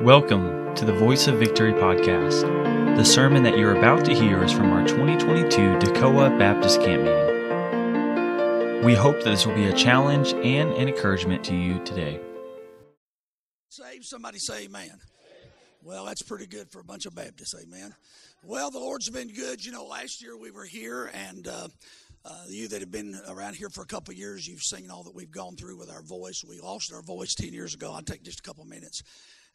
Welcome to the Voice of Victory podcast. The sermon that you're about to hear is from our 2022 Toccoa Baptist Camp Meeting. We hope that this will be a challenge and an encouragement to you today. Save somebody say amen. Well, that's pretty good for a bunch of Baptists, amen. Well, the Lord's been good. You know, last year we were here, and uh, uh, you that have been around here for a couple years, you've seen all that we've gone through with our voice. We lost our voice 10 years ago. I'll take just a couple minutes.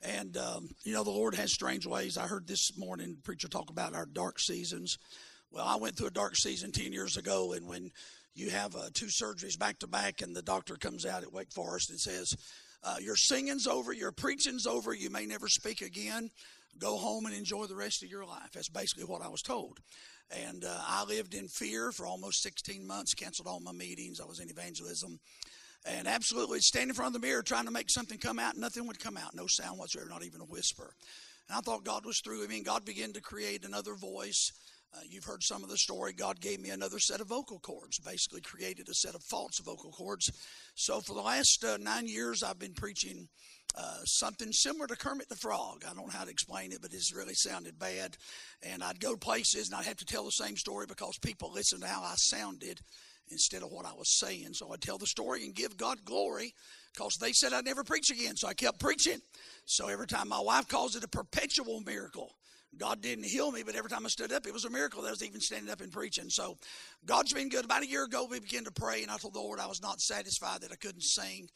And, um, you know, the Lord has strange ways. I heard this morning preacher talk about our dark seasons. Well, I went through a dark season 10 years ago, and when you have uh, two surgeries back to back, and the doctor comes out at Wake Forest and says, uh, Your singing's over, your preaching's over, you may never speak again. Go home and enjoy the rest of your life. That's basically what I was told. And uh, I lived in fear for almost 16 months, canceled all my meetings. I was in evangelism and absolutely stand in front of the mirror trying to make something come out. Nothing would come out, no sound whatsoever, not even a whisper. And I thought God was through with me, and God began to create another voice. Uh, you've heard some of the story. God gave me another set of vocal cords, basically created a set of false vocal cords. So for the last uh, nine years, I've been preaching uh, something similar to Kermit the Frog. I don't know how to explain it, but it's really sounded bad. And I'd go places and I'd have to tell the same story because people listen to how I sounded instead of what I was saying. So I tell the story and give God glory because they said I'd never preach again. So I kept preaching. So every time my wife calls it a perpetual miracle. God didn't heal me, but every time I stood up, it was a miracle that I was even standing up and preaching. So God's been good. About a year ago, we began to pray, and I told the Lord I was not satisfied that I couldn't sing.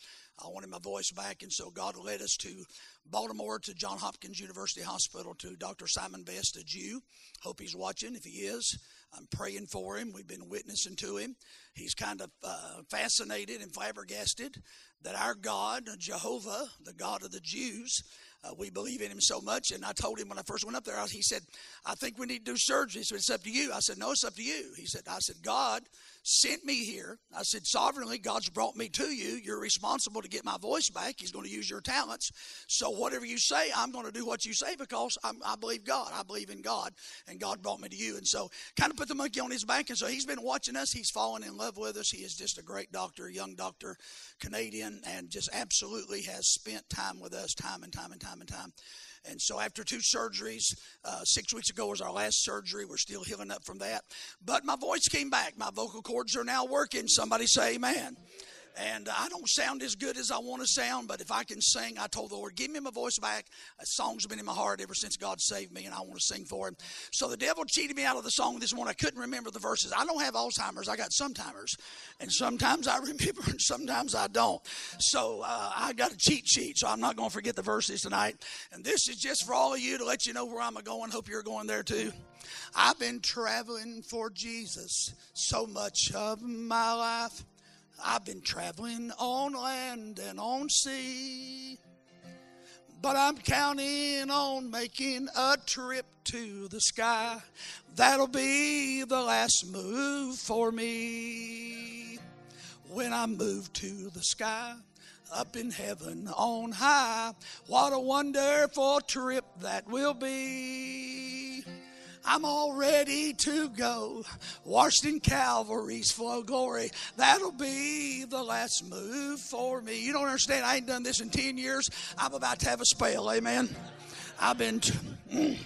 I wanted my voice back, and so God led us to Baltimore, to John Hopkins University Hospital, to Dr. Simon Best, a Jew. Hope he's watching. If he is, I'm praying for him. We've been witnessing to him. He's kind of uh, fascinated and flabbergasted that our God, Jehovah, the God of the Jews, uh, we believe in him so much. And I told him when I first went up there, he said, I think we need to do surgery. So it's up to you. I said, No, it's up to you. He said, I said, God sent me here. I said, sovereignly, God's brought me to you. You're responsible to get my voice back. He's going to use your talents. So whatever you say, I'm going to do what you say because I'm, i believe God. I believe in God, and God brought me to you. And so kind of put the monkey on his back. And so he's been watching us. He's fallen in love with us. He is just a great doctor, young doctor, Canadian, and just absolutely has spent time with us time and time and time and time. And so after two surgeries, uh, six weeks ago was our last surgery. We're still healing up from that. But my voice came back. My vocal cords are now working. Somebody say amen. And I don't sound as good as I want to sound, but if I can sing, I told the Lord, give me my voice back. A song's been in my heart ever since God saved me, and I want to sing for Him. So the devil cheated me out of the song this morning. I couldn't remember the verses. I don't have Alzheimer's, I got sometimers. And sometimes I remember, and sometimes I don't. So uh, I got a cheat sheet, so I'm not going to forget the verses tonight. And this is just for all of you to let you know where I'm going. Hope you're going there too. I've been traveling for Jesus so much of my life. I've been traveling on land and on sea. But I'm counting on making a trip to the sky. That'll be the last move for me. When I move to the sky, up in heaven on high, what a wonderful trip that will be. I'm all ready to go. Washed in Calvary's flow glory. That'll be the last move for me. You don't understand. I ain't done this in 10 years. I'm about to have a spell. Amen. I've been. T- mm.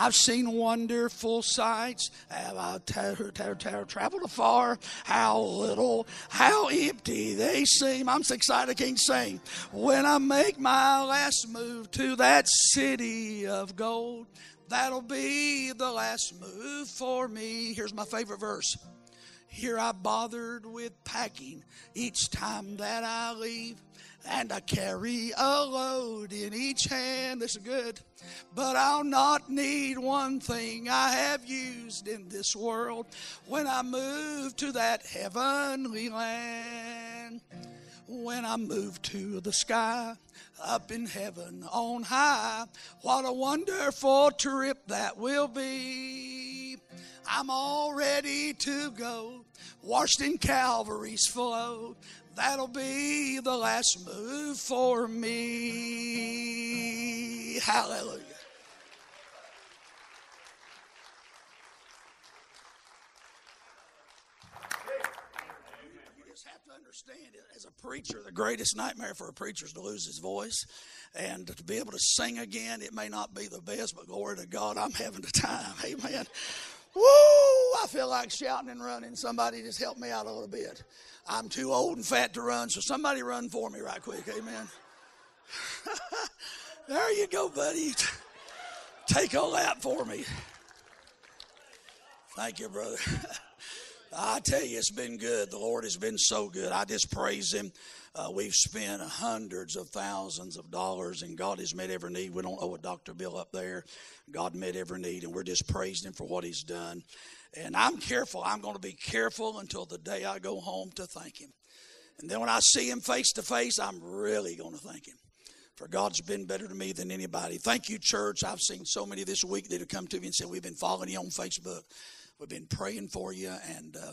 I've seen wonderful sights. Have I traveled afar? How little, how empty they seem. I'm so excited I can't sing. When I make my last move to that city of gold, That'll be the last move for me. Here's my favorite verse. Here I bothered with packing each time that I leave, and I carry a load in each hand. This is good. But I'll not need one thing I have used in this world when I move to that heavenly land. When I move to the sky, up in heaven on high. What a wonderful trip that will be. I'm all ready to go, washed in Calvary's flow. That'll be the last move for me. Hallelujah. You just have to understand it as a preacher, the greatest nightmare for a preacher is to lose his voice. And to be able to sing again, it may not be the best, but glory to God, I'm having a time. Amen. Woo! I feel like shouting and running. Somebody just help me out a little bit. I'm too old and fat to run, so somebody run for me right quick. Amen. there you go, buddy. Take a lap for me. Thank you, brother. I tell you, it's been good. The Lord has been so good. I just praise Him. Uh, we've spent hundreds of thousands of dollars, and God has met every need. We don't owe a doctor bill up there. God met every need, and we're just praising Him for what He's done. And I'm careful. I'm going to be careful until the day I go home to thank Him. And then when I see Him face to face, I'm really going to thank Him. For God's been better to me than anybody. Thank you, church. I've seen so many this week that have come to me and said, We've been following you on Facebook. We've been praying for you. And uh,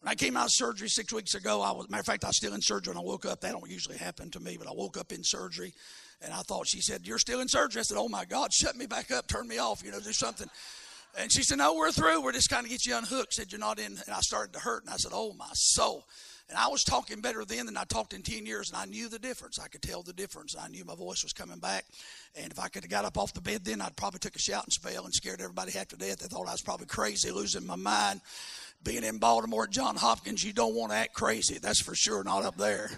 when I came out of surgery six weeks ago, I was, matter of fact, I was still in surgery when I woke up. That don't usually happen to me, but I woke up in surgery. And I thought, she said, You're still in surgery. I said, Oh my God, shut me back up, turn me off, you know, do something. And she said, No, we're through. We're just kind of get you unhooked. Said, You're not in. And I started to hurt. And I said, Oh my soul. And I was talking better then than I talked in 10 years, and I knew the difference. I could tell the difference. I knew my voice was coming back. And if I could have got up off the bed then, I'd probably took a shouting spell and scared everybody half to death. They thought I was probably crazy, losing my mind. Being in Baltimore at John Hopkins, you don't want to act crazy. That's for sure not up there.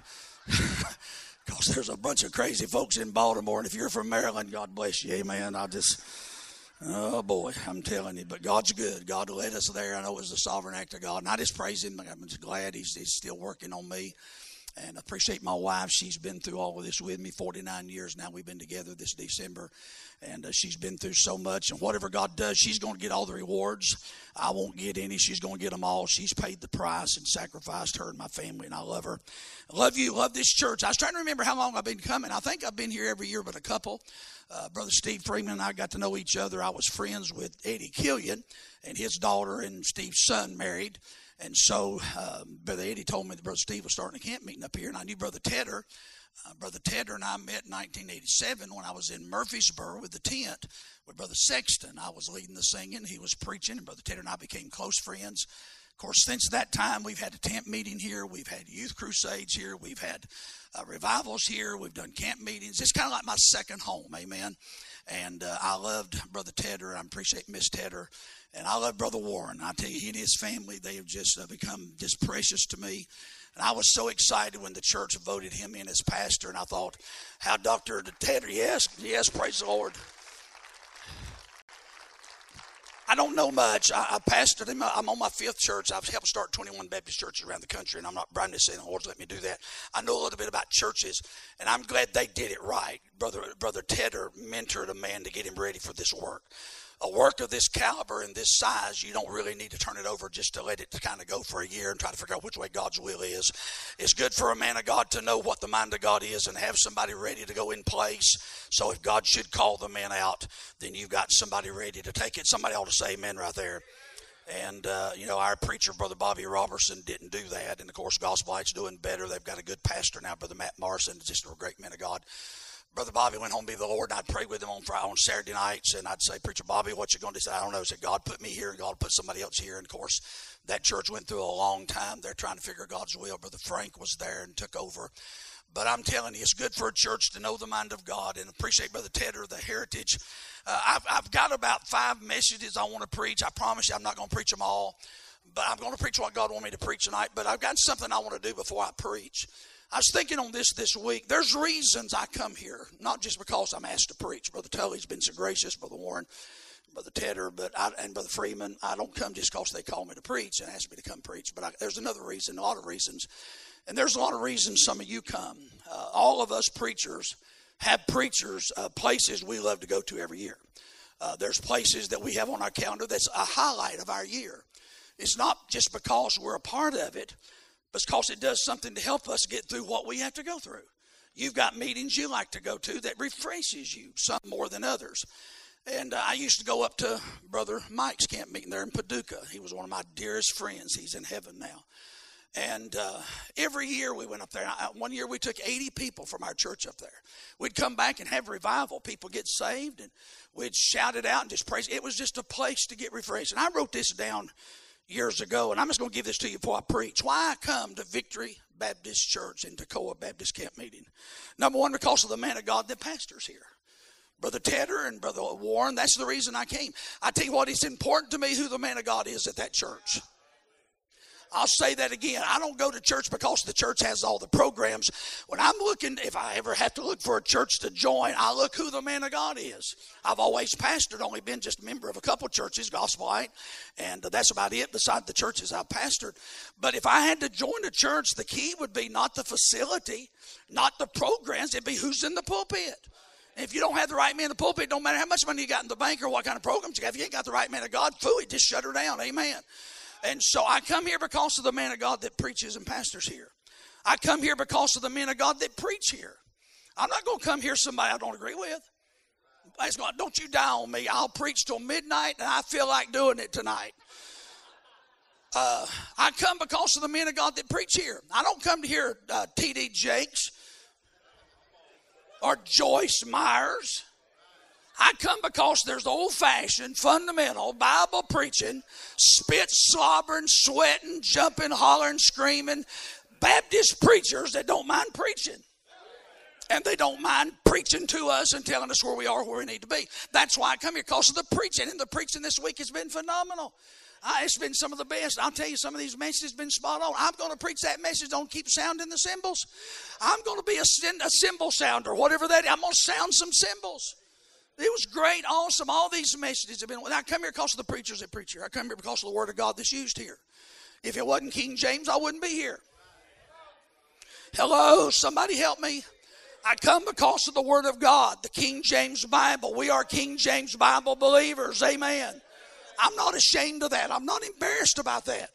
Because there's a bunch of crazy folks in Baltimore. And if you're from Maryland, God bless you. Amen. I just Oh boy, I'm telling you, but God's good. God led us there. I know it was the sovereign act of God, and I just praise Him. I'm just glad He's, he's still working on me, and appreciate my wife. She's been through all of this with me. 49 years now. We've been together this December, and uh, she's been through so much. And whatever God does, she's going to get all the rewards. I won't get any. She's going to get them all. She's paid the price and sacrificed her and my family, and I love her. Love you. Love this church. I was trying to remember how long I've been coming. I think I've been here every year, but a couple. Uh, Brother Steve Freeman and I got to know each other. I was friends with Eddie Killian and his daughter and Steve's son married. And so um, Brother Eddie told me that Brother Steve was starting a camp meeting up here, and I knew Brother Tedder. Uh, Brother Tedder and I met in 1987 when I was in Murfreesboro with the tent with Brother Sexton. I was leading the singing, he was preaching, and Brother Tedder and I became close friends. Of course, since that time, we've had a tent meeting here, we've had youth crusades here, we've had uh, revivals here, we've done camp meetings. It's kind of like my second home, amen. And uh, I loved Brother Tedder. I appreciate Miss Tedder. And I love Brother Warren. I tell you, he and his family, they have just uh, become just precious to me. And I was so excited when the church voted him in as pastor. And I thought, how Dr. Tedder, yes, yes, praise the Lord. I don't know much. I, I pastored him. I'm on my fifth church. I've helped start 21 Baptist churches around the country, and I'm not bragging to say the Lord's let me do that. I know a little bit about churches, and I'm glad they did it right. Brother Brother Tedder mentored a man to get him ready for this work a work of this caliber and this size, you don't really need to turn it over just to let it kind of go for a year and try to figure out which way God's will is. It's good for a man of God to know what the mind of God is and have somebody ready to go in place. So if God should call the man out, then you've got somebody ready to take it. Somebody ought to say amen right there. And, uh, you know, our preacher, Brother Bobby Robertson, didn't do that. And, of course, Gospel Light's doing better. They've got a good pastor now, Brother Matt Morrison, just a great man of God. Brother Bobby went home to be the Lord, and I'd pray with him on Friday, on Saturday nights, and I'd say, Preacher Bobby, what you going to say? I don't know. I said, God put me here, and God put somebody else here. And of course, that church went through a long time. They're trying to figure God's will. Brother Frank was there and took over. But I'm telling you, it's good for a church to know the mind of God and appreciate Brother Tedder, the heritage. Uh, I've, I've got about five messages I want to preach. I promise you, I'm not going to preach them all, but I'm going to preach what God wants me to preach tonight. But I've got something I want to do before I preach. I was thinking on this this week. There's reasons I come here, not just because I'm asked to preach. Brother Tully's been so gracious, Brother Warren, Brother Tedder, but I, and Brother Freeman. I don't come just because they call me to preach and ask me to come preach. But I, there's another reason, a lot of reasons, and there's a lot of reasons some of you come. Uh, all of us preachers have preachers uh, places we love to go to every year. Uh, there's places that we have on our calendar that's a highlight of our year. It's not just because we're a part of it, because it does something to help us get through what we have to go through. You've got meetings you like to go to that refreshes you, some more than others. And uh, I used to go up to Brother Mike's camp meeting there in Paducah. He was one of my dearest friends. He's in heaven now. And uh, every year we went up there. One year we took 80 people from our church up there. We'd come back and have revival. People get saved, and we'd shout it out and just praise. It was just a place to get refreshed. And I wrote this down years ago, and I'm just going to give this to you before I preach. Why I come to Victory Baptist Church in Toccoa Baptist Camp Meeting. Number one, because of the man of God that pastors here. Brother Tedder and Brother Warren, that's the reason I came. I tell you what, it's important to me who the man of God is at that church. I'll say that again. I don't go to church because the church has all the programs. When I'm looking, if I ever have to look for a church to join, I look who the man of God is. I've always pastored, only been just a member of a couple churches, Gospel Light, and that's about it beside the churches I've pastored. But if I had to join a church, the key would be not the facility, not the programs, it'd be who's in the pulpit. If you don't have the right man in the pulpit, don't matter how much money you got in the bank or what kind of programs you have. If you ain't got the right man of God, fooey, just shut her down. Amen. And so I come here because of the man of God that preaches and pastors here. I come here because of the men of God that preach here. I'm not going to come here somebody I don't agree with. Going, don't you die on me. I'll preach till midnight and I feel like doing it tonight. Uh, I come because of the men of God that preach here. I don't come to hear uh, T.D. Jakes or Joyce Myers. I come because there's old fashioned, fundamental Bible preaching, spit, slobbering, sweating, jumping, hollering, screaming Baptist preachers that don't mind preaching. And they don't mind preaching to us and telling us where we are, where we need to be. That's why I come here, because of the preaching. And the preaching this week has been phenomenal. Uh, it's been some of the best. I'll tell you, some of these messages have been spot on. I'm going to preach that message. Don't keep sounding the cymbals. I'm going to be a, a cymbal sounder, whatever that is. I'm going to sound some cymbals. It was great, awesome. All these messages have been. I come here because of the preachers that preach here. I come here because of the Word of God that's used here. If it wasn't King James, I wouldn't be here. Hello, somebody help me. I come because of the Word of God, the King James Bible. We are King James Bible believers. Amen. I'm not ashamed of that. I'm not embarrassed about that.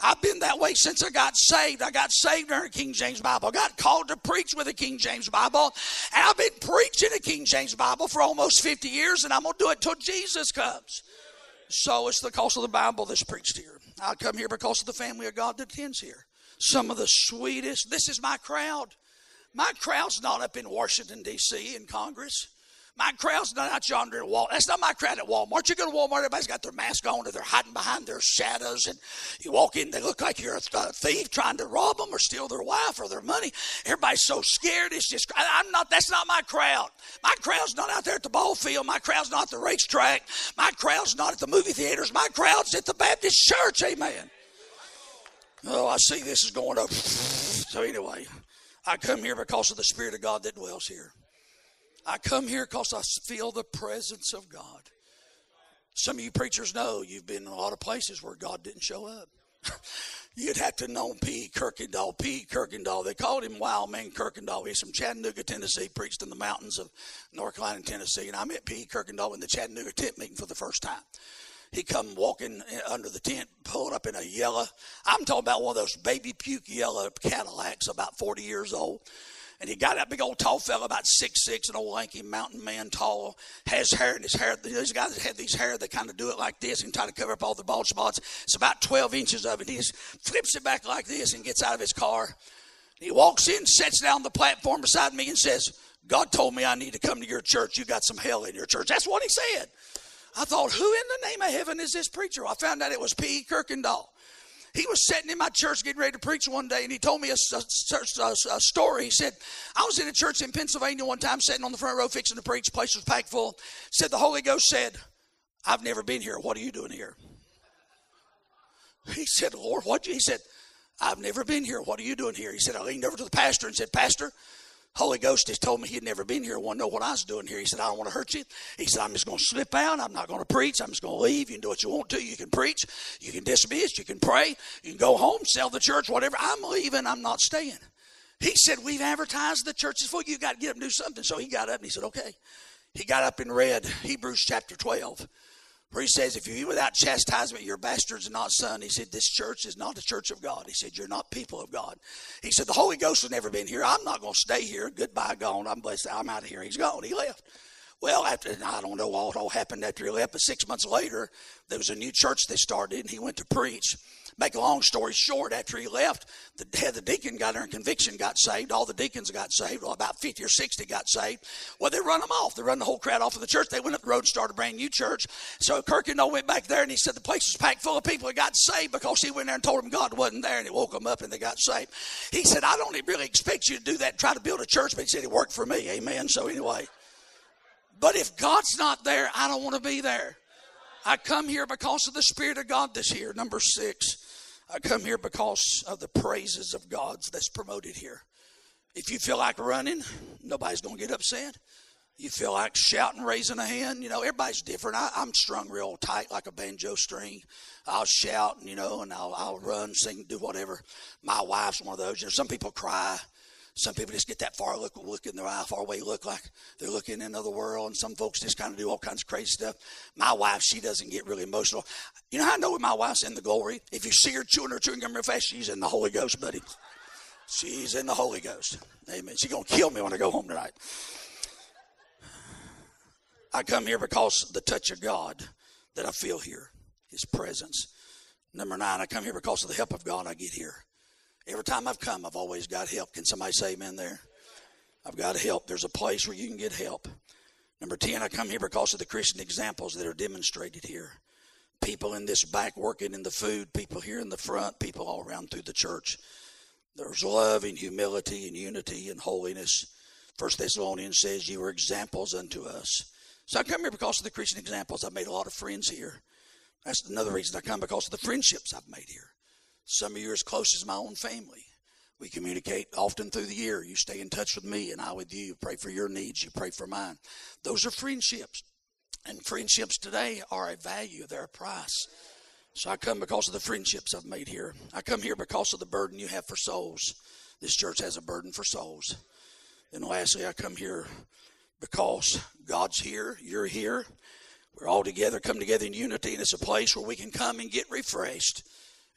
I've been that way since I got saved. I got saved under King James Bible. I got called to preach with a King James Bible. And I've been preaching a King James Bible for almost 50 years, and I'm going to do it till Jesus comes. So it's the cost of the Bible that's preached here. I come here because of the family of God that attends here. Some of the sweetest. This is my crowd. My crowd's not up in Washington, D.C., in Congress. My crowd's not out yonder at Walmart. That's not my crowd at Walmart. You go to Walmart, everybody's got their mask on, or they're hiding behind their shadows, and you walk in, they look like you're a thief trying to rob them or steal their wife or their money. Everybody's so scared. It's just I'm not. That's not my crowd. My crowd's not out there at the ball field. My crowd's not at the racetrack. My crowd's not at the movie theaters. My crowd's at the Baptist church. Amen. Oh, I see this is going up. So anyway, I come here because of the Spirit of God that dwells here. I come here because I feel the presence of God. Some of you preachers know you've been in a lot of places where God didn't show up. You'd have to know P. Kirkendall. P. Kirkendall. They called him Wild Man Kirkendall. He's from Chattanooga, Tennessee. Preached in the mountains of North Carolina Tennessee. And I met P. Kirkendall in the Chattanooga tent meeting for the first time. He come walking under the tent, pulled up in a yellow. I'm talking about one of those baby puke yellow Cadillacs, about 40 years old. And he got that big old tall fella, about six six, an old lanky mountain man, tall, has hair in his hair. These guys have these hair, they kind of do it like this and try to cover up all the bald spots. It's about 12 inches of it. He just flips it back like this and gets out of his car. He walks in, sits down on the platform beside me, and says, God told me I need to come to your church. You got some hell in your church. That's what he said. I thought, who in the name of heaven is this preacher? I found out it was P. Kirkendall. He was sitting in my church getting ready to preach one day, and he told me a, a, a, a, story. He said, I was in a church in Pennsylvania one time, sitting on the front row fixing to preach. Place was packed full. Said, The Holy Ghost said, I've never been here. What are you doing here? He said, Lord, what? He said, I've never been here. What are you doing here? He said, I leaned over to the pastor and said, Pastor, Holy Ghost has told me he'd never been here, want to know what I was doing here. He said, I don't want to hurt you. He said, I'm just going to slip out. I'm not going to preach. I'm just going to leave. You can do what you want to. You can preach. You can dismiss. You can pray. You can go home, sell the church, whatever. I'm leaving. I'm not staying. He said, We've advertised the churches for you. You got to get up and do something. So he got up and he said, Okay. He got up and read Hebrews chapter 12 he says, If you eat without chastisement, you're bastards and not son. He said, This church is not the church of God. He said, You're not people of God. He said, The Holy Ghost has never been here. I'm not going to stay here. Goodbye, gone. I'm blessed. I'm out of here. He's gone. He left. Well, after I don't know what all happened after he left, but six months later, there was a new church they started, and he went to preach. Make a long story short, after he left, the the deacon got there in conviction, got saved. All the deacons got saved. Well, about 50 or 60 got saved. Well, they run them off. They run the whole crowd off of the church. They went up the road and started a brand new church. So Kirkendall went back there, and he said the place was packed full of people that got saved because he went there and told them God wasn't there, and he woke them up and they got saved. He said, I don't really expect you to do that and try to build a church, but he said it worked for me. Amen. So anyway. But if God's not there, I don't want to be there. I come here because of the Spirit of God this year. Number six, I come here because of the praises of God's that's promoted here. If you feel like running, nobody's going to get upset. You feel like shouting, raising a hand. You know, everybody's different. I, am strung real tight like a banjo string. I'll shout, you know, and I'll, I'll run, sing, do whatever. My wife's one of those. You know, some people cry. Some people just get that far look, look in their eye, far away look like they're looking in another world. And some folks just kind of do all kinds of crazy stuff. My wife, she doesn't get really emotional. You know how I know my wife's in the glory? If you see her chewing her chewing gum real fast, she's in the Holy Ghost, buddy. She's in the Holy Ghost. Amen. She's going to kill me when I go home tonight. I come here because the touch of God that I feel here, His presence. Number nine, I come here because of the help of God I get here. Every time I've come, I've always got help. Can somebody say amen there? I've got help. There's a place where you can get help. Number 10, I come here because of the Christian examples that are demonstrated here. People in this back working in the food, people here in the front, people all around through the church. There's love and humility and unity and holiness. First Thessalonians says, You are examples unto us. So I come here because of the Christian examples. I've made a lot of friends here. That's another reason I come because of the friendships I've made here. Some of you are as close as my own family. We communicate often through the year. You stay in touch with me and I with you. Pray for your needs. You pray for mine. Those are friendships. And friendships today are a value, they're a price. So I come because of the friendships I've made here. I come here because of the burden you have for souls. This church has a burden for souls. And lastly, I come here because God's here, you're here. We're all together, come together in unity, and it's a place where we can come and get refreshed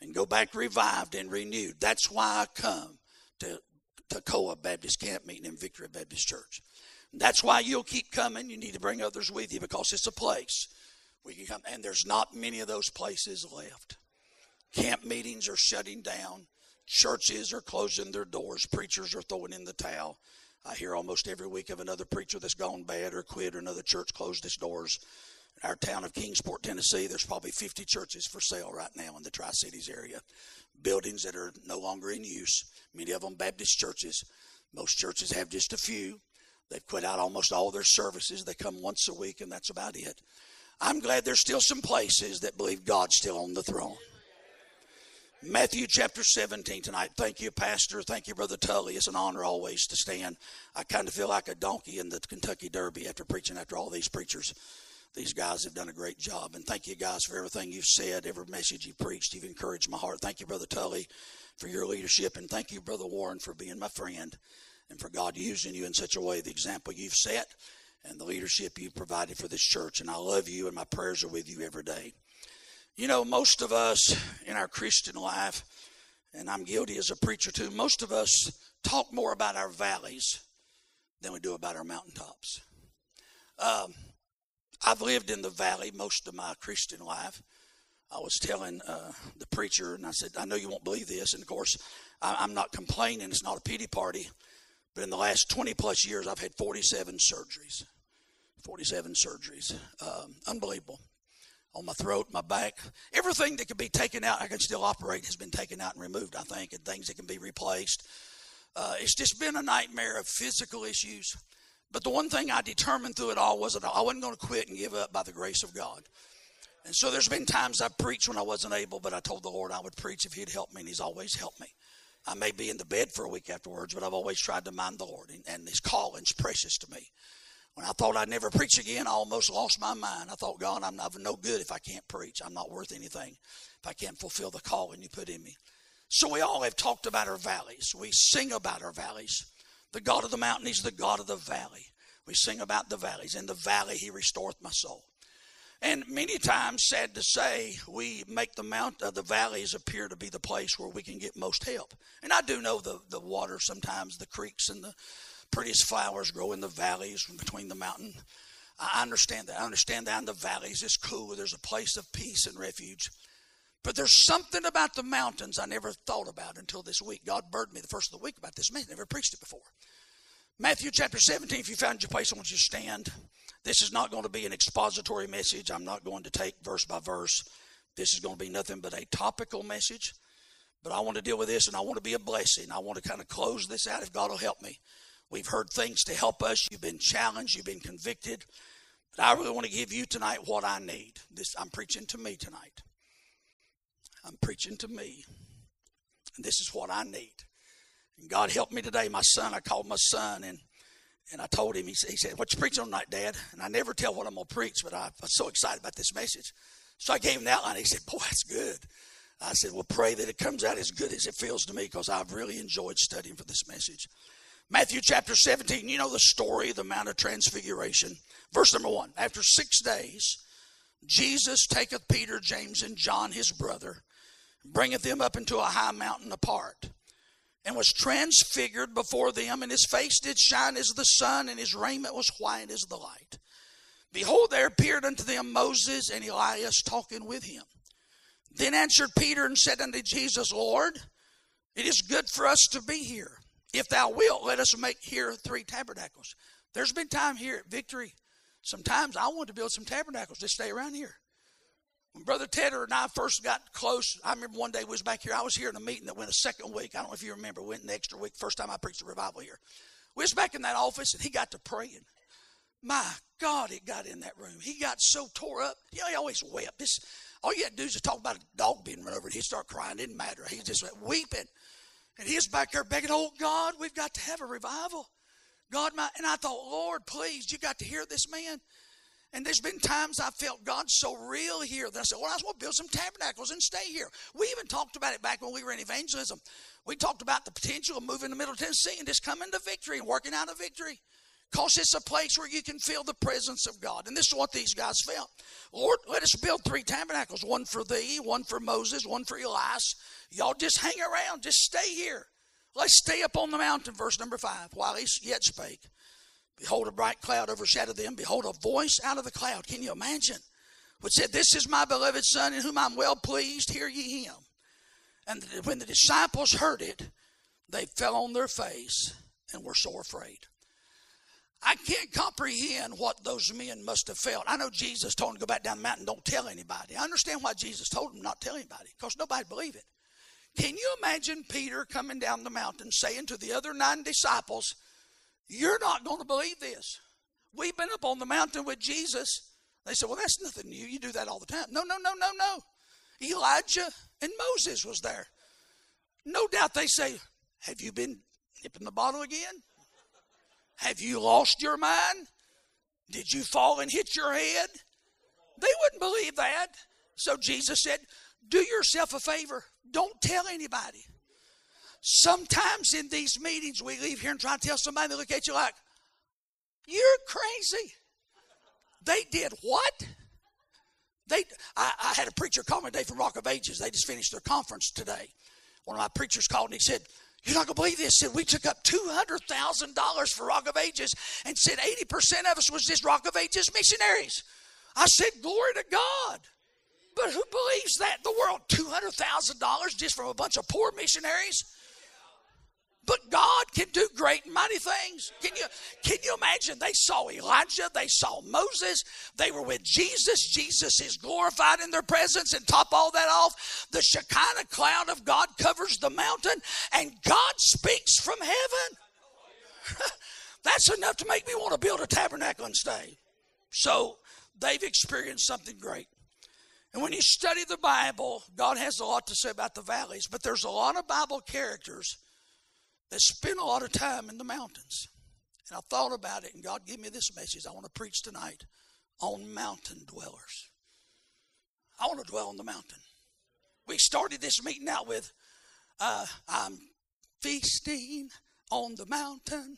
and go back revived and renewed. That's why I come to Toccoa Baptist Camp Meeting in Victory Baptist Church. That's why you'll keep coming. You need to bring others with you because it's a place where you come. And there's not many of those places left. Camp meetings are shutting down. Churches are closing their doors. Preachers are throwing in the towel. I hear almost every week of another preacher that's gone bad or quit or another church closed its doors our town of Kingsport, Tennessee, there's probably 50 churches for sale right now in the Tri Cities area. Buildings that are no longer in use, many of them Baptist churches. Most churches have just a few. They've quit out almost all their services. They come once a week, and that's about it. I'm glad there's still some places that believe God's still on the throne. Matthew chapter 17 tonight. Thank you, Pastor. Thank you, Brother Tully. It's an honor always to stand. I kind of feel like a donkey in the Kentucky Derby after preaching after all these preachers these guys have done a great job. And thank you guys for everything you've said, every message you preached. You've encouraged my heart. Thank you, Brother Tully, for your leadership. And thank you, Brother Warren, for being my friend and for God using you in such a way, the example you've set and the leadership you've provided for this church. And I love you, and my prayers are with you every day. You know, most of us in our Christian life, and I'm guilty as a preacher too, most of us talk more about our valleys than we do about our mountaintops. Um, I've lived in the valley most of my Christian life. I was telling uh, the preacher, and I said, I know you won't believe this. And of course, I, am not complaining. It's not a pity party. But in the last 20 plus years, I've had 47 surgeries. 47 surgeries. Um, unbelievable. On my throat, my back. Everything that can be taken out, I can still operate, has been taken out and removed, I think, and things that can be replaced. Uh, it's just been a nightmare of physical issues. But the one thing I determined through it all was that I wasn't going to quit and give up by the grace of God. And so there's been times I've preached when I wasn't able, but I told the Lord I would preach if He'd help me, and He's always helped me. I may be in the bed for a week afterwards, but I've always tried to mind the Lord, and, and His calling's precious to me. When I thought I'd never preach again, I almost lost my mind. I thought, God, I'm, I'm no good if I can't preach. I'm not worth anything if I can't fulfill the calling you put in me. So we all have talked about our valleys. We sing about our valleys. The God of the mountain, He's the God of the valley. We sing about the valleys. In the valley, He restoreth my soul. And many times, sad to say, we make the mount, uh, the valleys appear to be the place where we can get most help. And I do know the the water sometimes, the creeks and the prettiest flowers grow in the valleys between the mountain. I understand that. I understand that in the valleys it's cool. There's a place of peace and refuge. But there's something about the mountains I never thought about until this week. God burdened me the first of the week about this man. Never preached it before. Matthew chapter 17, if you found your place, I want you to stand. This is not going to be an expository message. I'm not going to take verse by verse. This is going to be nothing but a topical message. But I want to deal with this and I want to be a blessing. I want to kind of close this out if God will help me. We've heard things to help us. You've been challenged. You've been convicted. But I really want to give you tonight what I need. This I'm preaching to me tonight. I'm preaching to me. And this is what I need. And God helped me today. My son, I called my son and and I told him, he said, he said, What you preaching tonight, Dad? And I never tell what I'm going to preach, but I, am so excited about this message. So I gave him the outline. He said, Boy, that's good. I said, Well, pray that it comes out as good as it feels to me because I've really enjoyed studying for this message. Matthew chapter 17, you know the story, the Mount of Transfiguration. Verse number one After six days, Jesus taketh Peter, James, and John, his brother, bringeth them up into a high mountain apart, and was transfigured before them, and his face did shine as the sun, and his raiment was white as the light. Behold, there appeared unto them Moses and Elias talking with him. Then answered Peter and said unto Jesus, Lord, it is good for us to be here. If thou wilt, let us make here three tabernacles. There's been time here at Victory. Sometimes I want to build some tabernacles to stay around here. When Brother Tedder and I first got close, I remember one day we was back here. I was here in a meeting that went a second week. I don't know if you remember. Went an extra week. First time I preached a revival here. We was back in that office, and he got to praying. My God, it got in that room. He got so tore up. You know, he always wept. This all you had to do is just talk about a dog being run over, and he'd start crying. It didn't matter. He just went weeping. And he was back there begging, Oh God, we've got to have a revival. God, my and I thought, Lord, please, you got to hear this man. And there's been times I felt God so real here that I said, Well, I just want to build some tabernacles and stay here. We even talked about it back when we were in evangelism. We talked about the potential of moving to Middle Tennessee and just coming to victory and working out a victory. Because it's a place where you can feel the presence of God. And this is what these guys felt. Lord, let us build three tabernacles one for thee, one for Moses, one for Elias. Y'all just hang around, just stay here. Let's stay up on the mountain, verse number five. While he yet spake, behold, a bright cloud overshadowed them. Behold, a voice out of the cloud. Can you imagine? Which said, This is my beloved Son, in whom I'm well pleased. Hear ye him. And when the disciples heard it, they fell on their face and were sore afraid. I can't comprehend what those men must have felt. I know Jesus told them to go back down the mountain, don't tell anybody. I understand why Jesus told them not to tell anybody, because nobody believed it. Can you imagine Peter coming down the mountain saying to the other nine disciples, You're not going to believe this. We've been up on the mountain with Jesus. They said, Well, that's nothing new. You do that all the time. No, no, no, no, no. Elijah and Moses was there. No doubt they say, Have you been nipping the bottle again? Have you lost your mind? Did you fall and hit your head? They wouldn't believe that. So Jesus said, Do yourself a favor. Don't tell anybody. Sometimes in these meetings, we leave here and try to tell somebody, they look at you like, You're crazy. They did what? They, I, I had a preacher call me today from Rock of Ages. They just finished their conference today. One of my preachers called and he said, you're not going to believe this. Said we took up $200,000 for Rock of Ages and said 80% of us was just Rock of Ages missionaries. I said, Glory to God. But who believes that in the world? $200,000 just from a bunch of poor missionaries? But God can do great and mighty things. Can you can you imagine? They saw Elijah, they saw Moses, they were with Jesus. Jesus is glorified in their presence, and top all that off, the Shekinah cloud of God covers the mountain, and God speaks from heaven. That's enough to make me want to build a tabernacle and stay. So they've experienced something great. And when you study the Bible, God has a lot to say about the valleys, but there's a lot of Bible characters that spend a lot of time in the mountains. And I thought about it, and God gave me this message I want to preach tonight on mountain dwellers. I want to dwell on the mountain. We started this meeting out with uh, I'm feasting on the mountain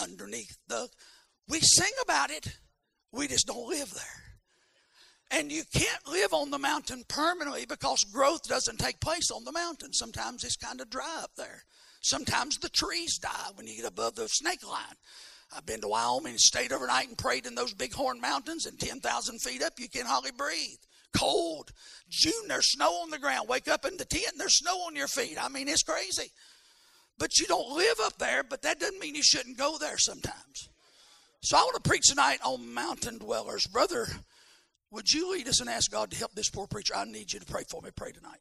underneath the. We sing about it, we just don't live there. And you can't live on the mountain permanently because growth doesn't take place on the mountain. Sometimes it's kind of dry up there. Sometimes the trees die when you get above the snake line. I've been to Wyoming and stayed overnight and prayed in those big horn mountains, and 10,000 feet up, you can hardly breathe. Cold. June, there's snow on the ground. Wake up in the tent, there's snow on your feet. I mean, it's crazy. But you don't live up there, but that doesn't mean you shouldn't go there sometimes. So I want to preach tonight on mountain dwellers. Brother, would you lead us and ask God to help this poor preacher? I need you to pray for me. Pray tonight.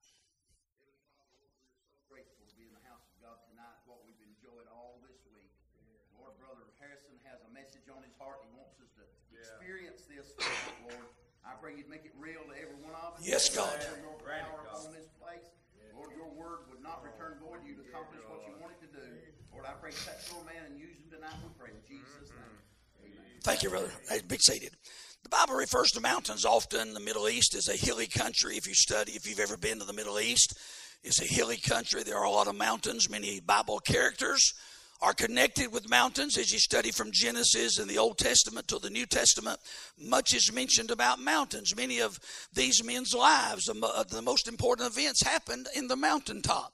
pray you'd make it real to every one of us. Yes, God. on this place. Lord, your word would not return void. You'd accomplish what you wanted to do. Lord, I pray touch your man and use him tonight. We pray in Jesus' name. Amen. Thank you, brother. Be seated. The Bible refers to mountains often. The Middle East is a hilly country. If you study, if you've ever been to the Middle East, it's a hilly country. There are a lot of mountains, many Bible characters are connected with mountains as you study from Genesis and the Old Testament to the New Testament. Much is mentioned about mountains. Many of these men's lives, the uh, most important events happened in the mountaintop.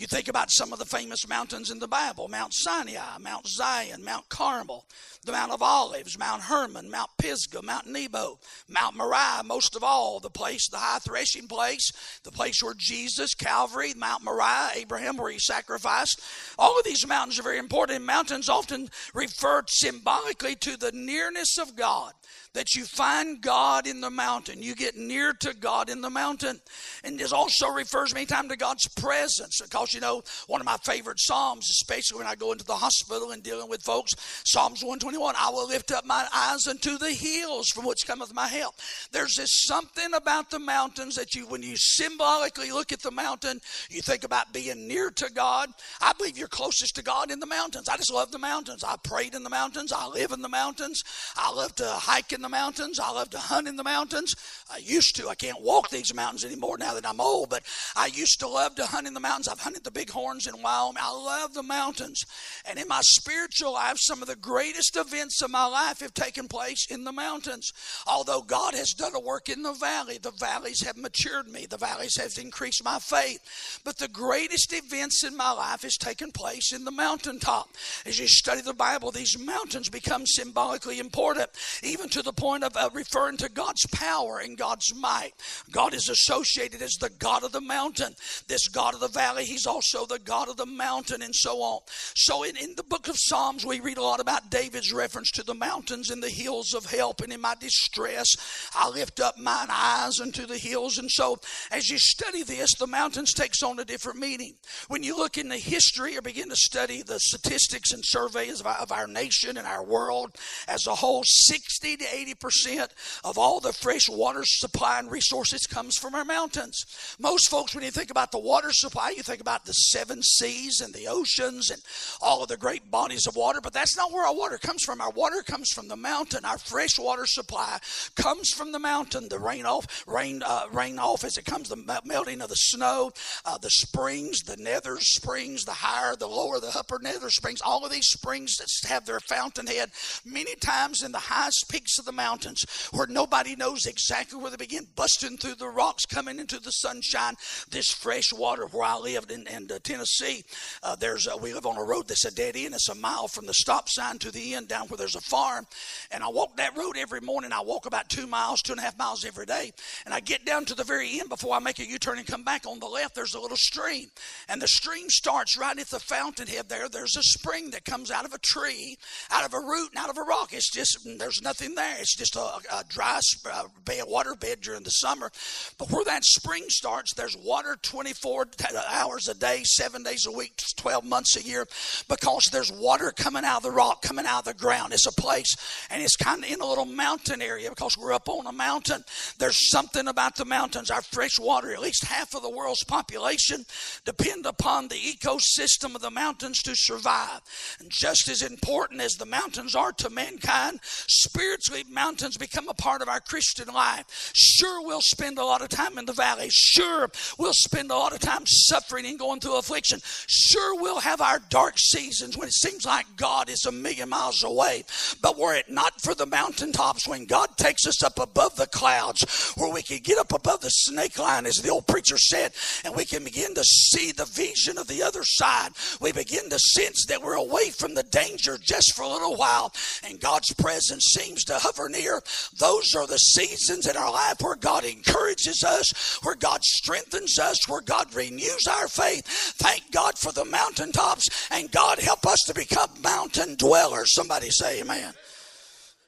You think about some of the famous mountains in the Bible Mount Sinai, Mount Zion, Mount Carmel, the Mount of Olives, Mount Hermon, Mount Pisgah, Mount Nebo, Mount Moriah, most of all, the place, the high threshing place, the place where Jesus, Calvary, Mount Moriah, Abraham, where he sacrificed. All of these mountains are very important. Mountains often refer symbolically to the nearness of God that you find God in the mountain. You get near to God in the mountain. And this also refers many times to God's presence. Because, you know, one of my favorite Psalms, especially when I go into the hospital and dealing with folks, Psalms 121, I will lift up my eyes unto the hills from which cometh my help. There's this something about the mountains that you, when you symbolically look at the mountain, you think about being near to God. I believe you're closest to God in the mountains. I just love the mountains. I prayed in the mountains. I live in the mountains. I love to hike in in the mountains. I love to hunt in the mountains. I used to. I can't walk these mountains anymore now that I'm old, but I used to love to hunt in the mountains. I've hunted the bighorns in Wyoming. I love the mountains. And in my spiritual life, some of the greatest events of my life have taken place in the mountains. Although God has done a work in the valley, the valleys have matured me, the valleys have increased my faith. But the greatest events in my life has taken place in the mountaintop. As you study the Bible, these mountains become symbolically important, even to the point of uh, referring to God's power and God's might. God is associated as the God of the mountain, this God of the valley. He's also the God of the mountain, and so on. So, in, in the book of Psalms, we read a lot about David's reference to the mountains and the hills of help. And in my distress, I lift up mine eyes unto the hills. And so, as you study this, the mountains takes on a different meaning. When you look in the history or begin to study the statistics and surveys of our, of our nation and our world as a whole, 60 to 80% of all the fresh water supply and resources comes from our mountains. Most folks, when you think about the water supply, you think about the seven seas and the oceans and all of the great bodies of water, but that's not where our water comes from. Our water comes from the mountain. Our fresh water supply comes from the mountain. The rain off, rain, uh, rain off as it comes, the melting of the snow, uh, the springs, the nether springs, the higher, the lower, the upper nether springs. All of these springs that have their fountainhead many times in the highest peaks of the mountains where nobody knows exactly where they begin, busting through the rocks, coming into the sunshine. This fresh water where I lived in, in uh, Tennessee, uh, there's a, we live on a road that's a dead end. It's a mile from the stop sign to the end down where there's a farm. And I walk that road every morning. I walk about two miles, two and a half miles every day. And I get down to the very end before I make a U turn and come back on the left. There's a little stream. And the stream starts right at the fountainhead there. There's a spring that comes out of a tree, out of a root, and out of a rock. It's just, there's nothing there. It's just a, a dry uh, bed, water bed during the summer. But where that spring starts, there's water 24 hours a day, seven days a week, 12 months a year, because there's water coming out of the rock, coming out of the ground. It's a place, and it's kind of in a little mountain area because we're up on a mountain. There's something about the mountains. Our fresh water, at least half of the world's population, depend upon the ecosystem of the mountains to survive. And just as important as the mountains are to mankind, spiritually, mountains become a part of our Christian life. Sure, we'll spend a lot of time in the valley. Sure, we'll spend a lot of time suffering and going through affliction. Sure, we'll have our dark seasons when it seems like God is a million miles away. But were it not for the mountaintops, when God takes us up above the clouds, where we can get up above the snake line, as the old preacher said, and we can begin to see the vision of the other side, we begin to sense that we're away from the danger just for a little while, and God's presence seems to hover near. Those are the seasons in our life where God encourages us, where God strengthens us, where God renews our faith. Thank God for the mountaintops, and God help us to become mountain dwellers. Somebody say amen.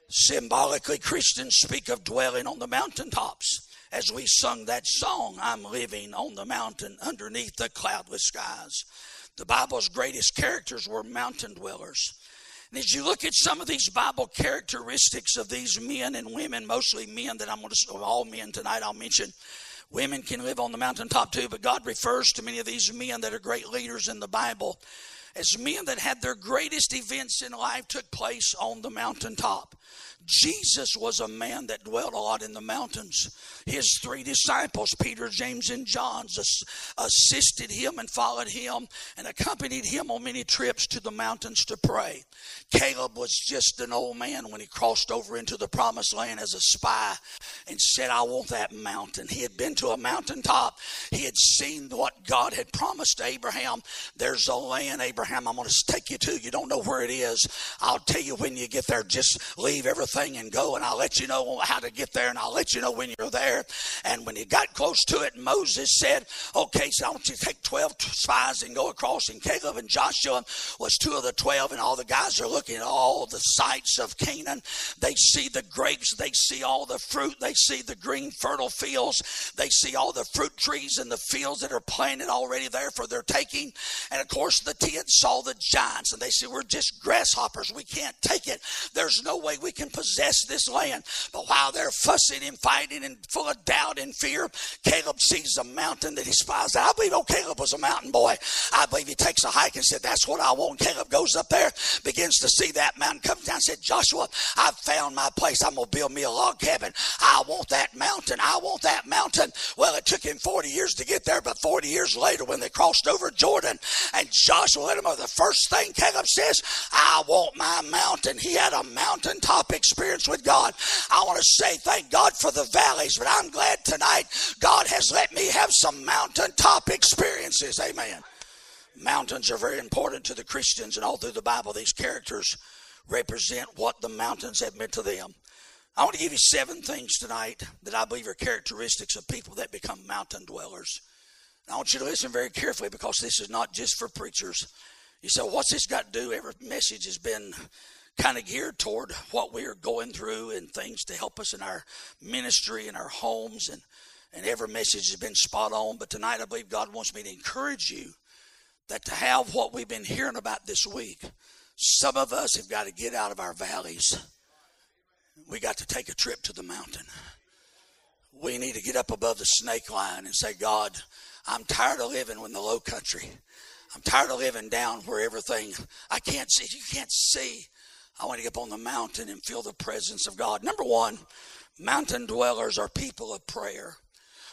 Symbolically, Christians speak of dwelling on the mountaintops. As we sung that song, I'm living on the mountain underneath the cloudless skies. The Bible's greatest characters were mountain dwellers. And as you look at some of these Bible characteristics of these men and women, mostly men that I'm going to, all men tonight, I'll mention. Women can live on the mountaintop too, but God refers to many of these men that are great leaders in the Bible as men that had their greatest events in life took place on the mountaintop. Jesus was a man that dwelt a lot in the mountains. His three disciples, Peter, James, and John, assisted him and followed him and accompanied him on many trips to the mountains to pray. Caleb was just an old man when he crossed over into the promised land as a spy and said, I want that mountain. He had been to a mountaintop. He had seen what God had promised Abraham. There's a land, Abraham, I'm going to take you to. You don't know where it is. I'll tell you when you get there. Just leave everything and go, and I'll let you know how to get there, and I'll let you know when you're there. And when he got close to it, Moses said, Okay, so I want you to take 12 spies and go across. And Caleb and Joshua was two of the 12, and all the guys are looking at all the sights of Canaan. They see the grapes, they see all the fruit, they see the green, fertile fields, they see all the fruit trees and the fields that are planted already there for their taking. And of course, the ten saw the giants, and they said, We're just grasshoppers. We can't take it. There's no way we can possess this land. But while they're fussing and fighting and full of doubt and fear, Caleb sees a mountain that he spies. I believe old Caleb was a mountain boy. I believe he takes a hike and said, That's what I want. Caleb goes up there, begins to see that mountain, comes down said, Joshua, I've found my place. I'm going to build me a log cabin. I want that mountain. I want that mountain. Well, it took him 40 years to get there, but 40 years later, when they crossed over Jordan and Joshua let him know, the first thing Caleb says, I want my mountain. He had a mountaintop experience with God. I want to say thank God for the valleys, but I'm glad tonight God has let me have some mountaintop experiences. Amen. Mountains are very important to the Christians, and all through the Bible, these characters represent what the mountains have meant to them. I want to give you seven things tonight that I believe are characteristics of people that become mountain dwellers. I want you to listen very carefully because this is not just for preachers. You say, what's this got to do? Every message has been kind of geared toward what we are going through and things to help us in our ministry and our homes and and every message has been spot on. But tonight i believe god wants me to encourage you that to have what we've been hearing about this week some of us have got to get out of our valleys. We got to take a trip to the mountain. We need to get up above the snake line and say god i'm tired of living in the low country. I'm tired of living down where everything i can't see you can't see I want to get up on the mountain and feel the presence of God. Number one, mountain dwellers are people of prayer.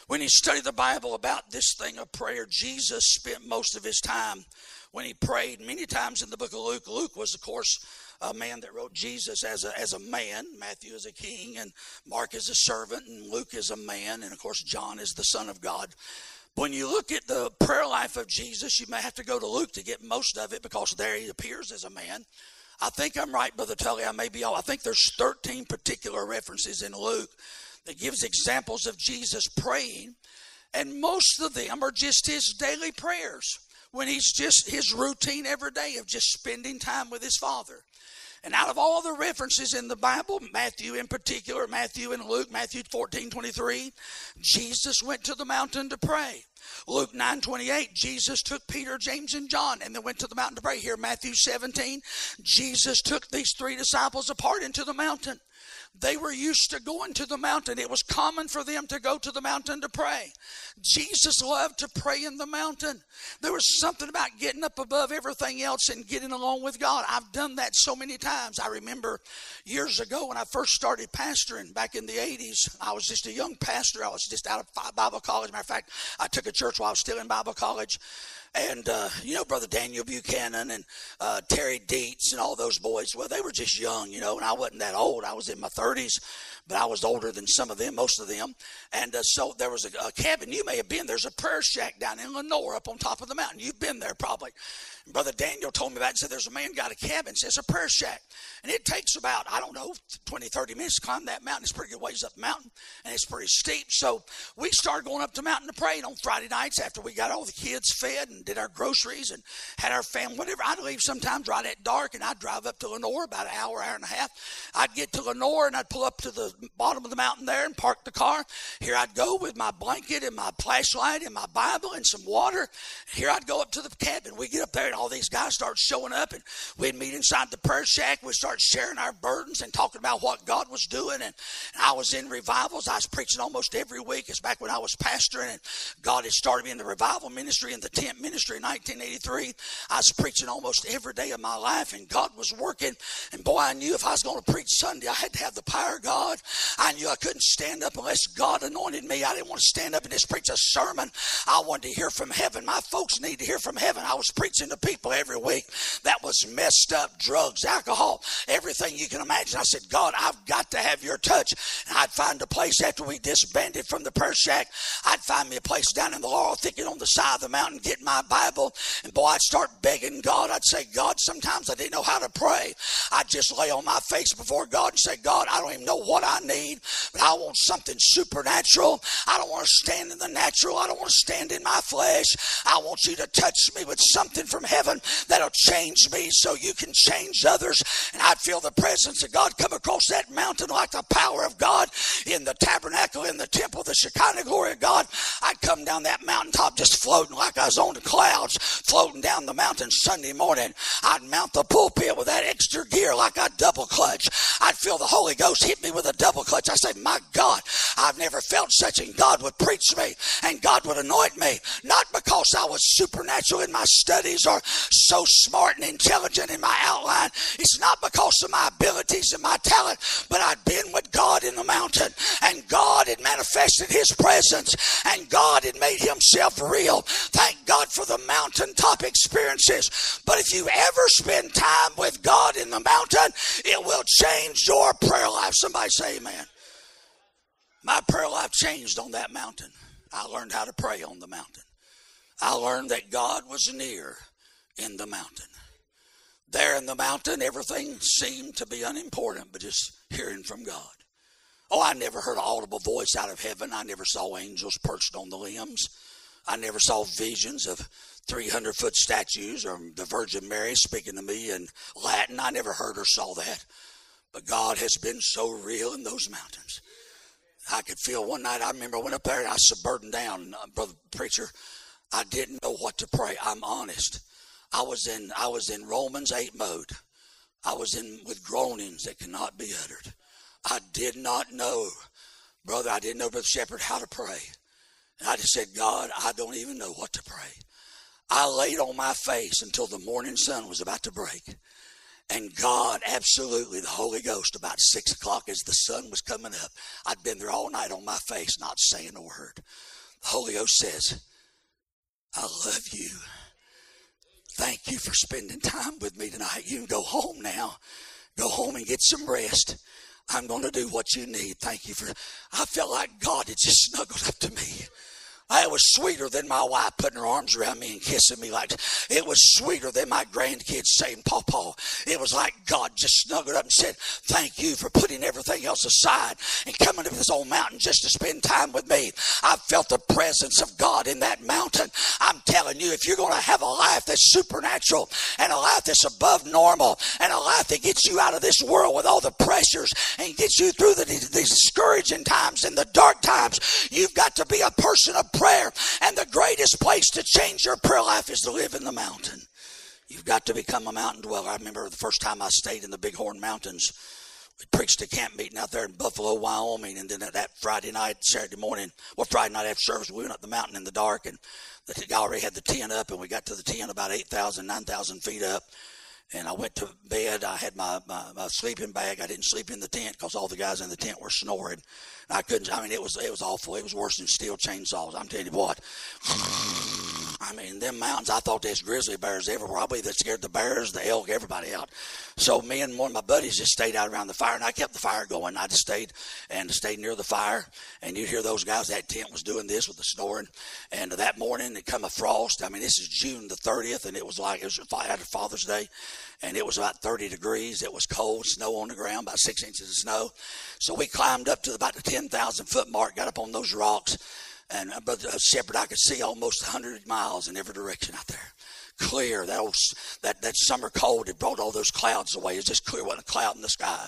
When you study the Bible about this thing of prayer, Jesus spent most of his time when he prayed. Many times in the book of Luke, Luke was, of course, a man that wrote Jesus as a, as a man. Matthew is a king, and Mark is a servant, and Luke is a man, and of course, John is the Son of God. When you look at the prayer life of Jesus, you may have to go to Luke to get most of it because there he appears as a man. I think I'm right, Brother Tully. I may be all. I think there's 13 particular references in Luke that gives examples of Jesus praying, and most of them are just his daily prayers when he's just his routine every day of just spending time with his Father. And out of all the references in the Bible, Matthew in particular, Matthew and Luke, Matthew 14, 23, Jesus went to the mountain to pray. Luke 9 28, Jesus took Peter, James, and John and they went to the mountain to pray. Here, Matthew 17, Jesus took these three disciples apart into the mountain. They were used to going to the mountain. It was common for them to go to the mountain to pray. Jesus loved to pray in the mountain. There was something about getting up above everything else and getting along with God. I've done that so many times. I remember years ago when I first started pastoring back in the 80s, I was just a young pastor. I was just out of Bible college. Matter of fact, I took a church while I was still in Bible college. And uh, you know brother daniel buchanan and uh, terry dietz and all those boys well they were just young you know and i wasn't that old. I was in my 30s but i was older than some of them most of them and uh, so there was a, a, cabin you may have been there's a prayer shack down in lenoir up on top of the mountain you've been there probably Brother Daniel told me about it and said, There's a man got a cabin, says a prayer shack. And it takes about, I don't know, 20, 30 minutes to climb that mountain. It's pretty good ways up the mountain, and it's pretty steep. So we started going up the mountain to pray. And on Friday nights, after we got all the kids fed and did our groceries and had our family, whatever, I'd leave sometimes right at dark and I'd drive up to Lenoir about an hour, hour and a half. I'd get to Lenoir and I'd pull up to the bottom of the mountain there and park the car. Here I'd go with my blanket and my flashlight and my Bible and some water. Here I'd go up to the cabin. We get up there and all these guys start showing up, and we'd meet inside the prayer shack. We'd start sharing our burdens and talking about what God was doing. And I was in revivals. I was preaching almost every week. It's back when I was pastoring, and God had started me in the revival ministry and the tent ministry in 1983. I was preaching almost every day of my life, and God was working. And boy, I knew if I was going to preach Sunday, I had to have the power of God. I knew I couldn't stand up unless God anointed me. I didn't want to stand up and just preach a sermon. I wanted to hear from heaven. My folks need to hear from heaven. I was preaching to people every week that was messed up drugs, alcohol, everything you can imagine. I said, God, I've got to have your touch. And I'd find a place after we disbanded from the prayer shack. I'd find me a place down in the Laurel Thicket on the side of the mountain, get my Bible, and boy, I'd start begging God. I'd say, God, sometimes I didn't know how to pray. I'd just lay on my face before God and say, God, I don't even know what I need, but I want something supernatural. I don't want to stand in the natural. I don't want to stand in my flesh. I want you to touch me with something from heaven that'll change me so you can change others. And I'd feel the presence of God come across that mountain like the power of God in the tabernacle, in the temple, the Shekinah glory of God. I'd come down that mountaintop just floating like I was on the clouds, floating down the mountain Sunday morning. I'd mount the pulpit with that extra gear like a double clutch. I'd feel the Holy Ghost hit me with a double clutch. I say, My God, I've never felt such, and God would preach me and God would anoint me, not because I was supernatural in my studies or so smart and intelligent in my outline. It's not because of my abilities and my talent, but I'd been with God in the mountain, and God had manifested His presence, and God had made Himself real. Thank God for the mountaintop experiences. But if you ever spend time with God in the mountain, it will change your prayer life. Somebody say amen. My prayer life changed on that mountain. I learned how to pray on the mountain. I learned that God was near in the mountain. There in the mountain, everything seemed to be unimportant, but just hearing from God. Oh, I never heard an audible voice out of heaven. I never saw angels perched on the limbs. I never saw visions of 300 foot statues or the Virgin Mary speaking to me in Latin. I never heard or saw that. But God has been so real in those mountains. I could feel one night, I remember I went up there and I was burdened down, uh, brother preacher. I didn't know what to pray. I'm honest. I was in I was in Romans 8 mode. I was in with groanings that cannot be uttered. I did not know, brother, I didn't know, Brother Shepherd, how to pray. And I just said, God, I don't even know what to pray. I laid on my face until the morning sun was about to break. And God, absolutely, the Holy Ghost, about six o'clock as the sun was coming up, I'd been there all night on my face, not saying a word. The Holy Ghost says, I love you. Thank you for spending time with me tonight. You can go home now. Go home and get some rest. I'm going to do what you need. Thank you for. I felt like God had just snuggled up to me. It was sweeter than my wife putting her arms around me and kissing me like it was sweeter than my grandkids saying Papa. It was like God just snuggled up and said, Thank you for putting everything else aside and coming to this old mountain just to spend time with me. I felt the presence of God in that mountain. I'm telling you, if you're going to have a life that's supernatural and a life that's above normal and a life that gets you out of this world with all the pressures and gets you through the, the discouraging times and the dark times, you've got to be a person of prayer. And the greatest place to change your prayer life is to live in the mountain. You've got to become a mountain dweller. I remember the first time I stayed in the Bighorn Mountains. We preached a camp meeting out there in Buffalo, Wyoming, and then that Friday night, Saturday morning, well, Friday night after service, we went up the mountain in the dark, and the guy already had the tent up, and we got to the tent about 8,000, 9,000 feet up. And I went to bed. I had my, my, my sleeping bag. I didn't sleep in the tent because all the guys in the tent were snoring. I couldn't. I mean, it was it was awful. It was worse than steel chainsaws. I'm telling you what. I mean, them mountains, I thought there's grizzly bears everywhere. I believe that scared the bears, the elk, everybody out. So me and one of my buddies just stayed out around the fire, and I kept the fire going. I just stayed and stayed near the fire, and you'd hear those guys. That tent was doing this with the snoring. And that morning, it come a frost. I mean, this is June the 30th, and it was like it was after Father's Day, and it was about 30 degrees. It was cold, snow on the ground, about six inches of snow. So we climbed up to about the 10,000 foot mark, got up on those rocks and uh, but uh, Shepherd, I could see almost 100 miles in every direction out there. Clear. That old, that, that summer cold had brought all those clouds away. It was just clear, wasn't a cloud in the sky.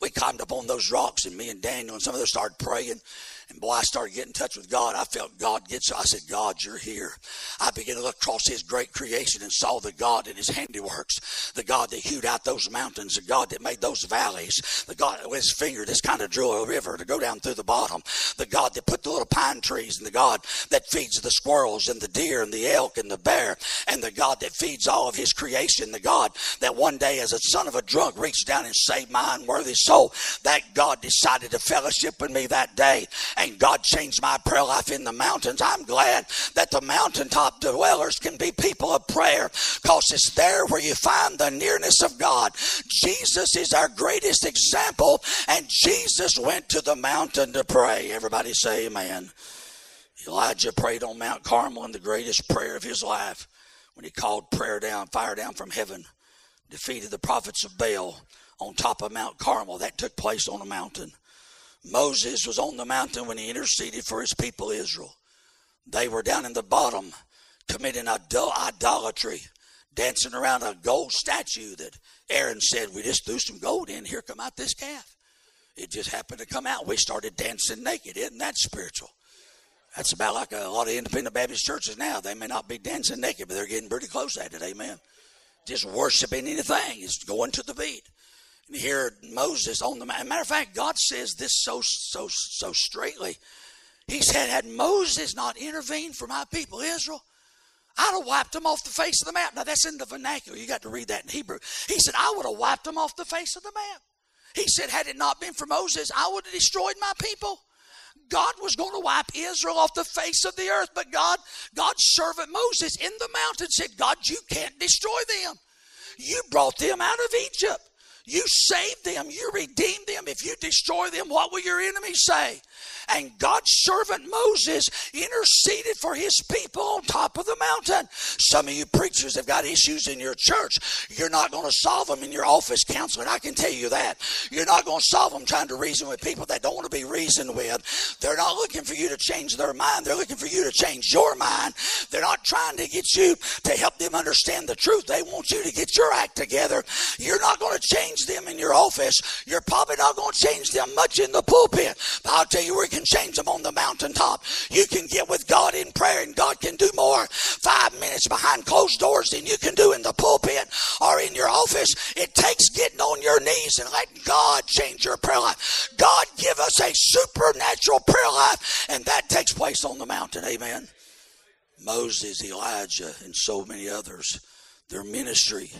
We climbed up on those rocks, and me and Daniel and some of us started praying. And boy, I started getting in touch with God. I felt God get so I said, God, you're here. I began to look across his great creation and saw the God in his handiworks, the God that hewed out those mountains, the God that made those valleys, the God with his finger just kind of drew a river to go down through the bottom, the God that put the little pine trees, and the God that feeds the squirrels and the deer and the elk and the bear, and the God that feeds all of his creation, the God that one day as a son of a drunk reached down and saved my unworthy soul. That God decided to fellowship with me that day and God changed my prayer life in the mountains. I'm glad that the mountaintop dwellers can be people of prayer because it's there where you find the nearness of God. Jesus is our greatest example, and Jesus went to the mountain to pray. Everybody say amen. Elijah prayed on Mount Carmel in the greatest prayer of his life when he called prayer down, fire down from heaven, defeated the prophets of Baal on top of Mount Carmel. That took place on a mountain. Moses was on the mountain when he interceded for his people Israel. They were down in the bottom committing idolatry, dancing around a gold statue that Aaron said, We just threw some gold in. Here come out this calf. It just happened to come out. We started dancing naked. Isn't that spiritual? That's about like a lot of independent Baptist churches now. They may not be dancing naked, but they're getting pretty close at it. Amen. Just worshiping anything is going to the beat here Moses on the. Matter of fact, God says this so so so straightly. He said, had Moses not intervened for my people Israel, I'd have wiped them off the face of the map. Now that's in the vernacular. You got to read that in Hebrew. He said, I would have wiped them off the face of the map. He said, had it not been for Moses, I would have destroyed my people. God was going to wipe Israel off the face of the earth, but God, God's servant Moses in the mountain said, God, you can't destroy them. You brought them out of Egypt. You saved them. You redeemed them. If you destroy them, what will your enemies say? And God's servant Moses interceded for his people on top of the mountain. Some of you preachers have got issues in your church. You're not going to solve them in your office counseling. I can tell you that. You're not going to solve them trying to reason with people that don't want to be reasoned with. They're not looking for you to change their mind. They're looking for you to change your mind. They're not trying to get you to help them understand the truth. They want you to get your act together. You're not going to change them in your office. You're probably not going to change them much in the pulpit. But I'll tell you where can change them on the mountaintop. You can get with God in prayer and God can do more five minutes behind closed doors than you can do in the pulpit or in your office. It takes getting on your knees and letting God change your prayer life. God give us a supernatural prayer life and that takes place on the mountain. Amen. Moses, Elijah, and so many others, their ministry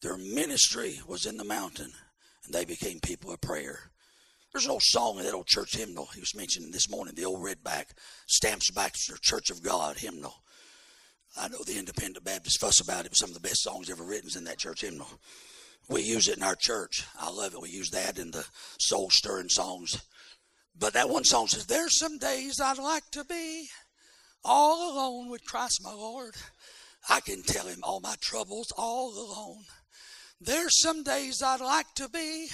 their ministry was in the mountain, and they became people of prayer. There's an old song in that old church hymnal he was mentioning this morning, the old redback, Stamps Baxter Church of God hymnal. I know the independent Baptists fuss about it, but some of the best songs ever written is in that church hymnal. We use it in our church. I love it. We use that in the soul stirring songs. But that one song says, There's some days I'd like to be all alone with Christ my Lord. I can tell him all my troubles all alone. There's some days I'd like to be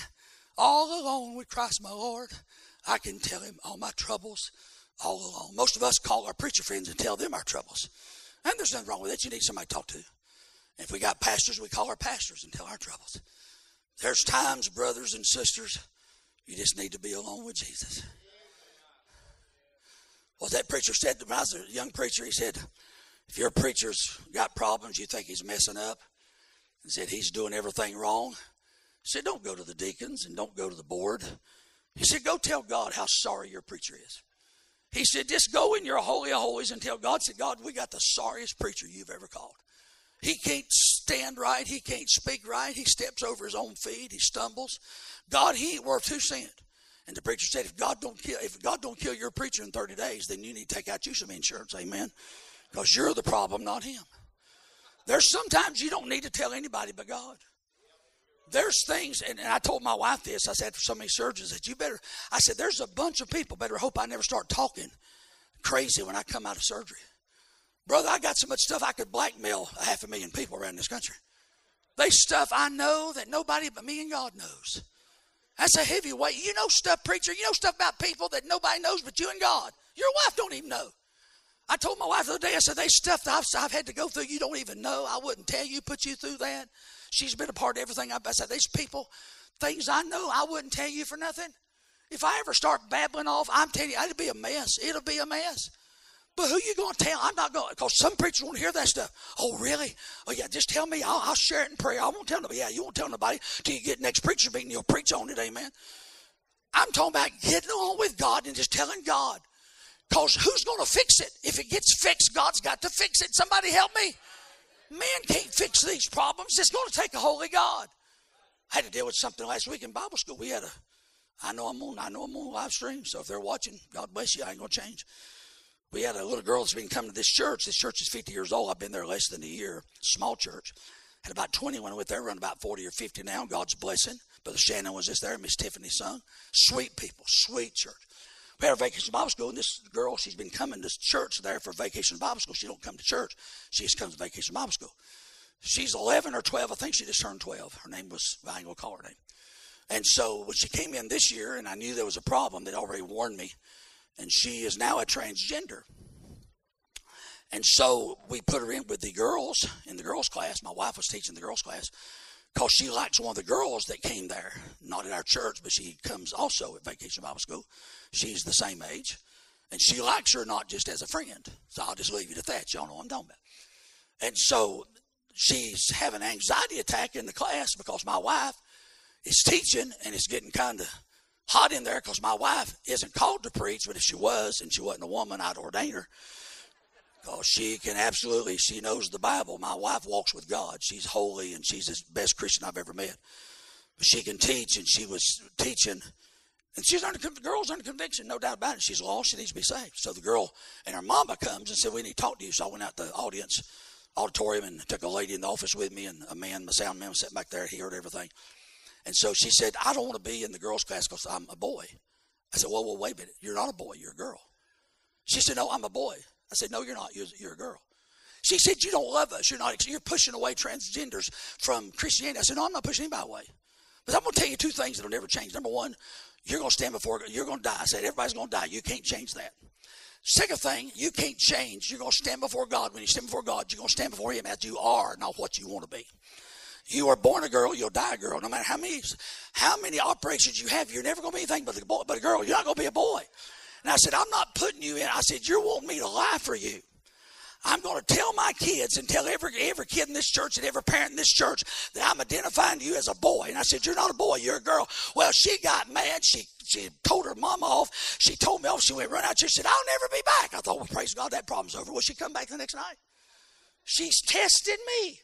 all alone with Christ my Lord. I can tell him all my troubles all alone. Most of us call our preacher friends and tell them our troubles. And there's nothing wrong with that. You need somebody to talk to. If we got pastors, we call our pastors and tell our troubles. There's times, brothers and sisters, you just need to be alone with Jesus. Well, that preacher said me, I was a young preacher, he said, if your preacher's got problems, you think he's messing up, and said he's doing everything wrong. He said, Don't go to the deacons and don't go to the board. He said, Go tell God how sorry your preacher is. He said, Just go in your holy of holies and tell God, said, God, we got the sorriest preacher you've ever called. He can't stand right. He can't speak right. He steps over his own feet. He stumbles. God, he ain't worth two cents. And the preacher said, if God don't kill, if God don't kill your preacher in 30 days, then you need to take out you some insurance. Amen Because you're the problem, not him. There's sometimes you don't need to tell anybody but God. There's things, and, I told my wife this. I said for so many surgeons that you better. I said there's a bunch of people better hope I never start talking crazy when I come out of surgery. Brother, I got so much stuff I could blackmail a half a million people around this country. They stuff I know that nobody but me and God knows. That's a heavy weight. You know stuff, preacher. You know stuff about people that nobody knows but you and God. Your wife don't even know. I told my wife the other day, I said, they stuff that I've, I've had to go through you don't even know. I wouldn't tell you, put you through that. She's been a part of everything I've said, these people, things I know, I wouldn't tell you for nothing. If I ever start babbling off, I'm telling you, it'll be a mess. It'll be a mess. But who you going to tell? I'm not going to, because some preachers want to hear that stuff. Oh, really? Oh, yeah. Just tell me. I'll, I'll share it in prayer. I won't tell nobody. Yeah, you won't tell nobody till you get next preacher meeting. You'll preach on it. Amen. I'm talking about getting on with God and just telling God. Because who's going to fix it? If it gets fixed, God's got to fix it. Somebody help me. Man can't fix these problems. It's going to take a holy God. I had to deal with something last week in Bible school. We had a, I know I'm on, I know I'm on live stream. So if they're watching, God bless you. I ain't to change we had a little girl that's been coming to this church. This church is 50 years old. I've been there less than a year. Small church. Had about 20 when I went there, around about 40 or 50 now. God's blessing. Brother Shannon was just there. Miss Tiffany sung. Sweet people. Sweet church. We had a vacation Bible school, and this girl, she's been coming to church there for vacation Bible school. She don't come to church. She just comes to vacation Bible school. She's 11 or 12. I think she just turned 12. Her name was, I ain't going to call her name. And so when she came in this year, and I knew there was a problem, they'd already warned me and she is now a transgender. And so we put her in with the girls in the girls' class. My wife was teaching the girls' class because she likes one of the girls that came there, not in our church, but she comes also at Vacation Bible School. She's the same age. And she likes her not just as a friend. So I'll just leave you to that. Y'all know what I'm talking about. And so she's having an anxiety attack in the class because my wife is teaching and it's getting kind of hot in there because my wife isn't called to preach, but if she was and she wasn't a woman, I'd ordain her. Because she can absolutely, she knows the Bible. My wife walks with God. She's holy and she's the best Christian I've ever met. But she can teach, and she was teaching. And she's under, the girl's under conviction, no doubt about it. She's lost, she needs to be saved. So the girl and her mama comes and said, We need to talk to you. So I went out to the audience, auditorium, and took a lady in the office with me, and a man, my sound man, was sitting back there. He heard everything. And so she said, I don't want to be in the girls' class because I'm a boy. I said, well, well, wait a minute. You're not a boy. You're a girl. She said, no, I'm a boy. I said, no, you're not. You're, you're a girl. She said, you don't love us. You're not. You're pushing away transgenders from Christianity. I said, no, I'm not pushing anybody away. But I'm going to tell you two things that'll never change. Number one, you're going to stand before, God. you're going to die. I said, everybody's going to die. You can't change that. Second thing, you can't change. You're going to stand before God. When you stand before God, you're going to stand before Him as you are, not what you want to be. You are born a girl, you'll die a girl. No matter how many how many operations you have, you're never going to be anything but a boy, but a girl. You're not going to be a boy. And I said, I'm not putting you in. I said, you're wanting me to lie for you. I'm going to tell my kids and tell every every kid in this church and every parent in this church that I'm identifying you as a boy. And I said, You're not a boy, you're a girl. Well, she got mad. She she told her mom off. She told me off. She went run out. She said, I'll never be back. I thought, well, praise God, that problem's over. Will she come back the next night? She's tested me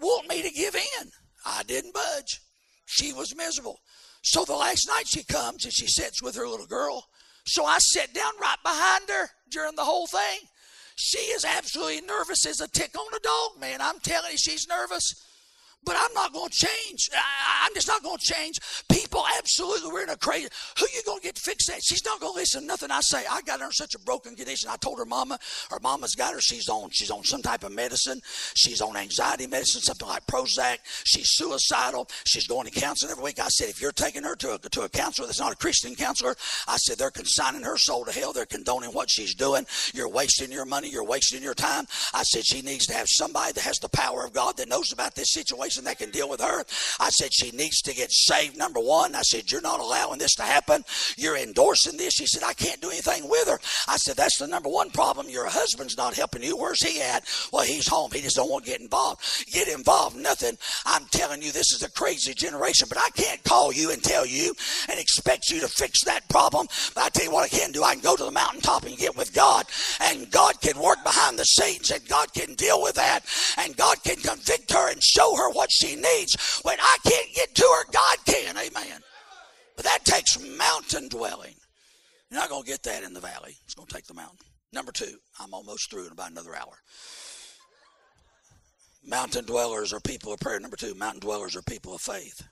want me to give in. I didn't budge. She was miserable. So the last night she comes and she sits with her little girl. So I sit down right behind her during the whole thing. She is absolutely nervous as a tick on a dog, man. I'm telling you, she's nervous. But I'm not going to change. I, am just not going to change. People absolutely, we're in a crazy. Who you going to get to fix that? She's not going to listen to nothing I say. I got her in such a broken condition. I told her mama, her mama's got her. She's on, she's on some type of medicine. She's on anxiety medicine, something like Prozac. She's suicidal. She's going to counseling every week. I said, if you're taking her to a, to a counselor that's not a Christian counselor, I said, they're consigning her soul to hell. They're condoning what she's doing. You're wasting your money. You're wasting your time. I said, she needs to have somebody that has the power of God that knows about this situation person that can deal with her. I said, she needs to get saved, number one. I said, you're not allowing this to happen. You're endorsing this. She said, I can't do anything with her. I said, that's the number one problem. Your husband's not helping you. Where's he at? Well, he's home. He just don't want to get involved. Get involved, nothing. I'm telling you, this is a crazy generation, but I can't call you and tell you and expect you to fix that problem. But I tell you what I can do. I can go to the mountaintop and get with God, and God can work behind the scenes, and God can deal with that, and God can convict her and show her what what she needs. When I can't get to her, God can. Amen. But that takes mountain dwelling. You're not going to get that in the valley. It's going to take the mountain. Number two, I'm almost through in about another hour. Mountain dwellers are people of prayer. Number two, mountain dwellers are people of faith.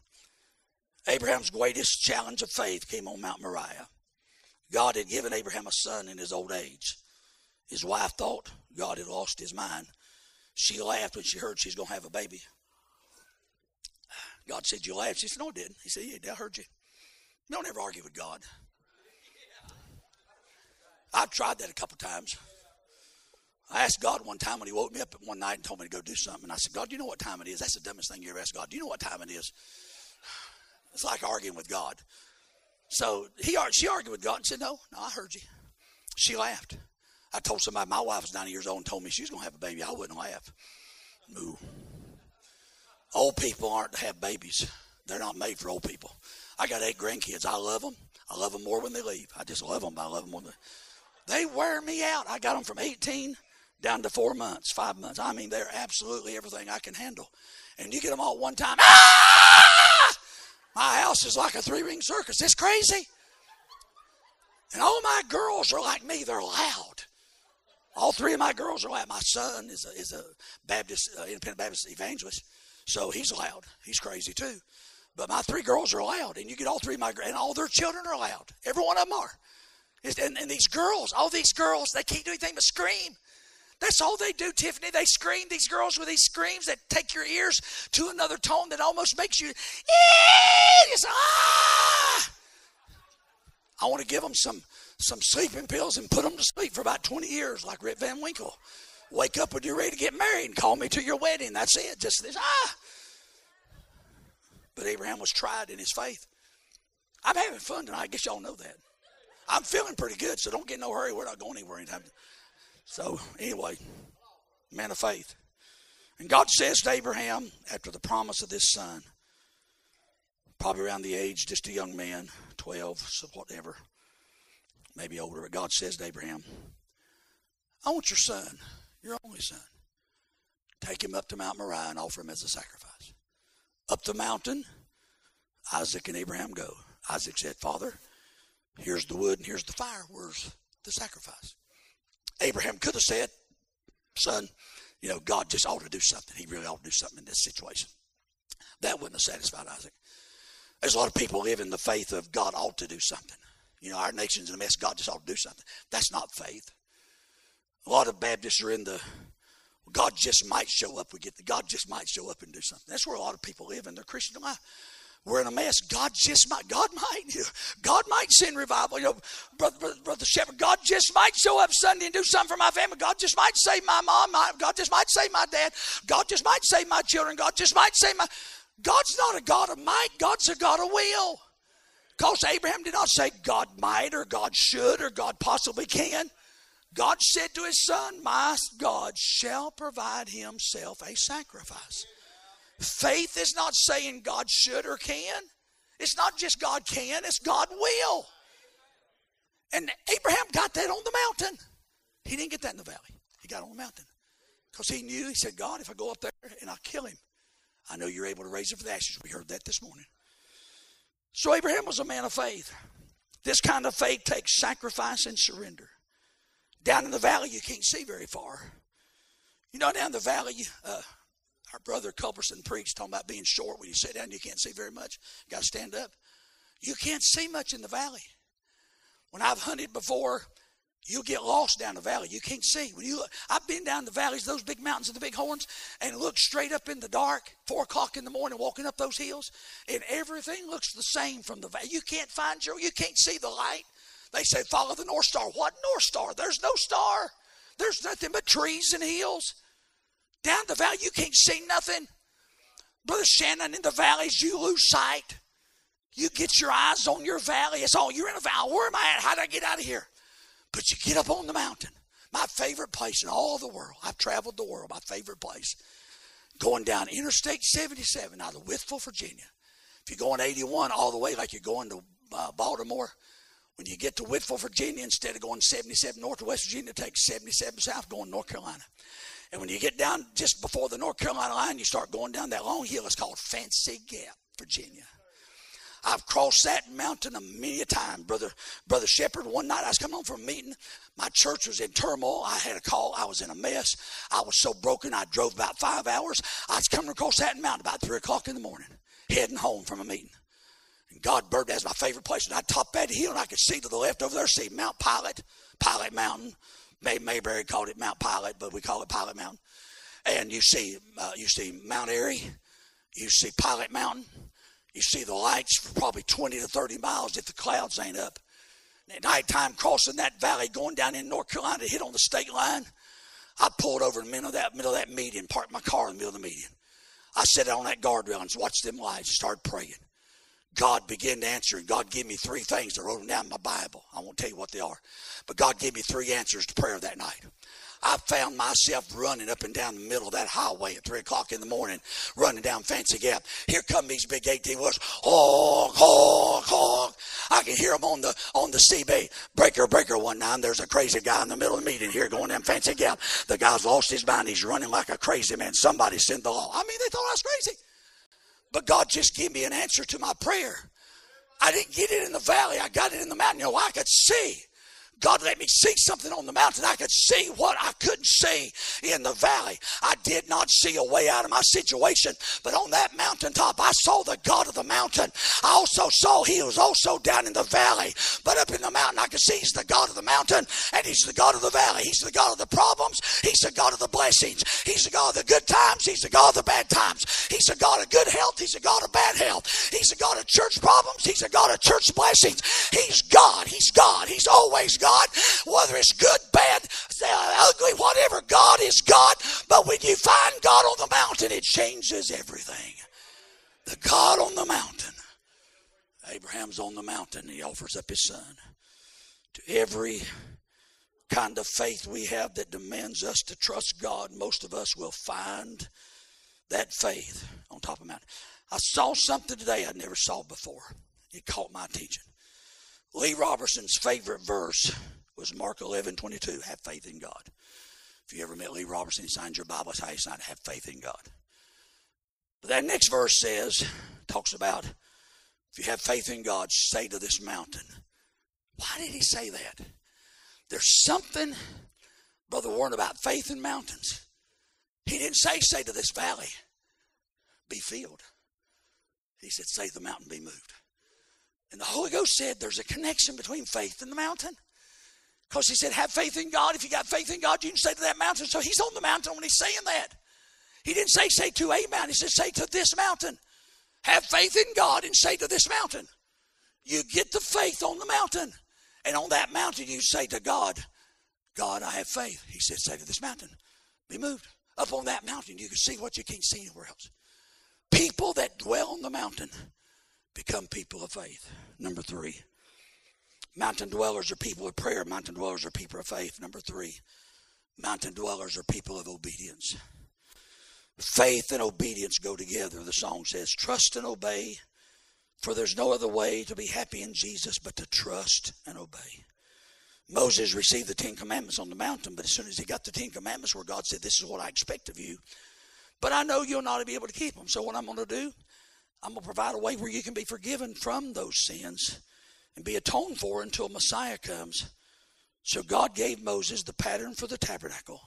Abraham's greatest challenge of faith came on Mount Moriah. God had given Abraham a son in his old age. His wife thought God had lost his mind. She laughed when she heard she's going to have a baby. God said, You laughed. She said, No, I didn't. He said, Yeah, I heard you. Don't ever argue with God. I've tried that a couple times. I asked God one time when He woke me up one night and told me to go do something. And I said, God, do you know what time it is? That's the dumbest thing you ever asked God. Do you know what time it is? It's like arguing with God. So he, she argued with God and said, No, no, I heard you. She laughed. I told somebody my wife was 90 years old and told me she was going to have a baby. I wouldn't laugh. Moo. Old people aren't to have babies. They're not made for old people. I got eight grandkids. I love them. I love them more when they leave. I just love them. I love them when they, they wear me out. I got them from 18 down to four months, five months. I mean, they're absolutely everything I can handle. And you get them all one time. Ah! My house is like a three ring circus. It's crazy. And all my girls are like me. They're loud. All three of my girls are loud. My son is a, is a Baptist, uh, independent Baptist evangelist. So he's loud. He's crazy too. But my three girls are loud, and you get all three of my and all their children are loud. Every one of them are. And, and these girls, all these girls, they can't do anything but scream. That's all they do, Tiffany. They scream. These girls with these screams that take your ears to another tone that almost makes you, just, ah! I want to give them some some sleeping pills and put them to sleep for about 20 years, like Rip Van Winkle. Wake up when you're ready to get married and call me to your wedding. That's it. Just this, ah. But Abraham was tried in his faith. I'm having fun tonight. I guess y'all know that. I'm feeling pretty good, so don't get no hurry. We're not going anywhere anytime. So, anyway, man of faith. And God says to Abraham, after the promise of this son, probably around the age, just a young man, 12, so whatever, maybe older, but God says to Abraham, I want your son, your only son. Take him up to Mount Moriah and offer him as a sacrifice. Up the mountain, Isaac and Abraham go. Isaac said, Father, here's the wood and here's the fire. Where's the sacrifice? Abraham could have said, Son, you know, God just ought to do something. He really ought to do something in this situation. That wouldn't have satisfied Isaac. There's a lot of people live in the faith of God ought to do something. You know, our nation's in a mess. God just ought to do something. That's not faith. A lot of Baptists are in the God just might show up. We get the God just might show up and do something. That's where a lot of people live in their Christian life. We're in a mess. God just might. God might. God might send revival. You know, brother, brother, brother Shepherd. God just might show up Sunday and do something for my family. God just might save my mom. My, God just might save my dad. God just might save my children. God just might save my. God's not a God of might. God's a God of will. Because Abraham did not say God might or God should or God possibly can. God said to his son, My God shall provide himself a sacrifice. Faith is not saying God should or can. It's not just God can, it's God will. And Abraham got that on the mountain. He didn't get that in the valley. He got on the mountain. Because he knew, he said, God, if I go up there and I kill him, I know you're able to raise him from the ashes. We heard that this morning. So Abraham was a man of faith. This kind of faith takes sacrifice and surrender. Down in the valley, you can't see very far. You know, down the valley, uh, our brother Culberson preached talking about being short. When you sit down, you can't see very much. Got to stand up. You can't see much in the valley. When I've hunted before, You'll get lost down the valley. You can't see. When you look, I've been down the valleys, those big mountains and the big horns, and look straight up in the dark, four o'clock in the morning, walking up those hills, and everything looks the same from the valley. You can't find your, you can't see the light. They say follow the North Star. What North Star? There's no star. There's nothing but trees and hills. Down the valley, you can't see nothing. Brother Shannon, in the valleys, you lose sight. You get your eyes on your valley. It's all you're in a valley. Where am I at? How did I get out of here? But you get up on the mountain. My favorite place in all the world. I've traveled the world. My favorite place. Going down Interstate 77 out of Wytheville, Virginia. If you're going 81 all the way like you're going to uh, Baltimore, when you get to Wytheville, Virginia, instead of going 77 north to West Virginia, take 77 south going North Carolina. And when you get down just before the North Carolina line, you start going down that long hill. It's called Fancy Gap, Virginia. I've crossed that mountain a many a time, brother. Brother Shepherd. One night I was coming home from a meeting. My church was in turmoil. I had a call. I was in a mess. I was so broken. I drove about five hours. I was coming across that mountain about three o'clock in the morning, heading home from a meeting. God bird that's my favorite place. And I topped that hill and I could see to the left over there, see Mount Pilot, Pilot Mountain. May Mayberry called it Mount Pilot, but we call it Pilot Mountain. And you see, uh, you see Mount Airy, you see Pilot Mountain, you see the lights for probably 20 to 30 miles if the clouds ain't up. At nighttime, crossing that valley, going down in North Carolina hit on the state line, I pulled over in the middle of that, middle of that median, parked my car in the middle of the median. I sat on that guardrail and watched them lights and started praying. God began to answer, and God gave me three things. I wrote them down in my Bible. I won't tell you what they are. But God gave me three answers to prayer that night. I found myself running up and down the middle of that highway at 3 o'clock in the morning, running down Fancy Gap. Here come these big 18 wheelers. Honk, honk, honk. I can hear them on the on the CB. Breaker, breaker one time. There's a crazy guy in the middle of the meeting here going down Fancy Gap. The guy's lost his mind. He's running like a crazy man. Somebody send the law. I mean, they thought I was crazy. But God just gave me an answer to my prayer. I didn't get it in the valley. I got it in the mountain. You know, I could see. God let me see something on the mountain. I could see what I couldn't see in the valley. I did not see a way out of my situation, but on that mountaintop, I saw the God of the mountain. I also saw He was also down in the valley, but up in the mountain, I could see He's the God of the mountain and He's the God of the valley. He's the God of the problems. He's the God of the blessings. He's the God of the good times. He's the God of the bad times. He's the God of good health. He's the God of bad health. He's the God of church problems. He's the God of church blessings. He's God. He's God. He's always God. God, whether it's good, bad, ugly, whatever, God is God. But when you find God on the mountain, it changes everything. The God on the mountain. Abraham's on the mountain. He offers up his son. To every kind of faith we have that demands us to trust God, most of us will find that faith on top of the mountain. I saw something today I never saw before. It caught my attention. Lee Roberson's favorite verse was Mark 11, 22. Have faith in God. If you ever met Lee Roberson, he signed your Bible. That's how he signed. Have faith in God. But that next verse says, talks about if you have faith in God, say to this mountain. Why did he say that? There's something, Brother Warren, about faith in mountains. He didn't say, say to this valley, be filled. He said, say the mountain be moved. And the Holy Ghost said there's a connection between faith and the mountain. Because he said, have faith in God. If you got faith in God, you can say to that mountain. So he's on the mountain when he's saying that. He didn't say, say to a mountain. He said, say to this mountain. Have faith in God and say to this mountain. You get the faith on the mountain. And on that mountain, you say to God, God, I have faith. He said, say to this mountain, be moved. Up on that mountain, you can see what you can't see anywhere else. People that dwell on the mountain become people of faith. Number three, mountain dwellers are people of prayer. Mountain dwellers are people of faith. Number three, mountain dwellers are people of obedience. Faith and obedience go together. The song says, Trust and obey, for there's no other way to be happy in Jesus but to trust and obey. Moses received the Ten Commandments on the mountain, but as soon as he got the Ten Commandments where God said, This is what I expect of you, but I know you'll not be able to keep them. So what I'm going to do, I'm going to provide a way where you can be forgiven from those sins and be atoned for until Messiah comes. So God gave Moses the pattern for the tabernacle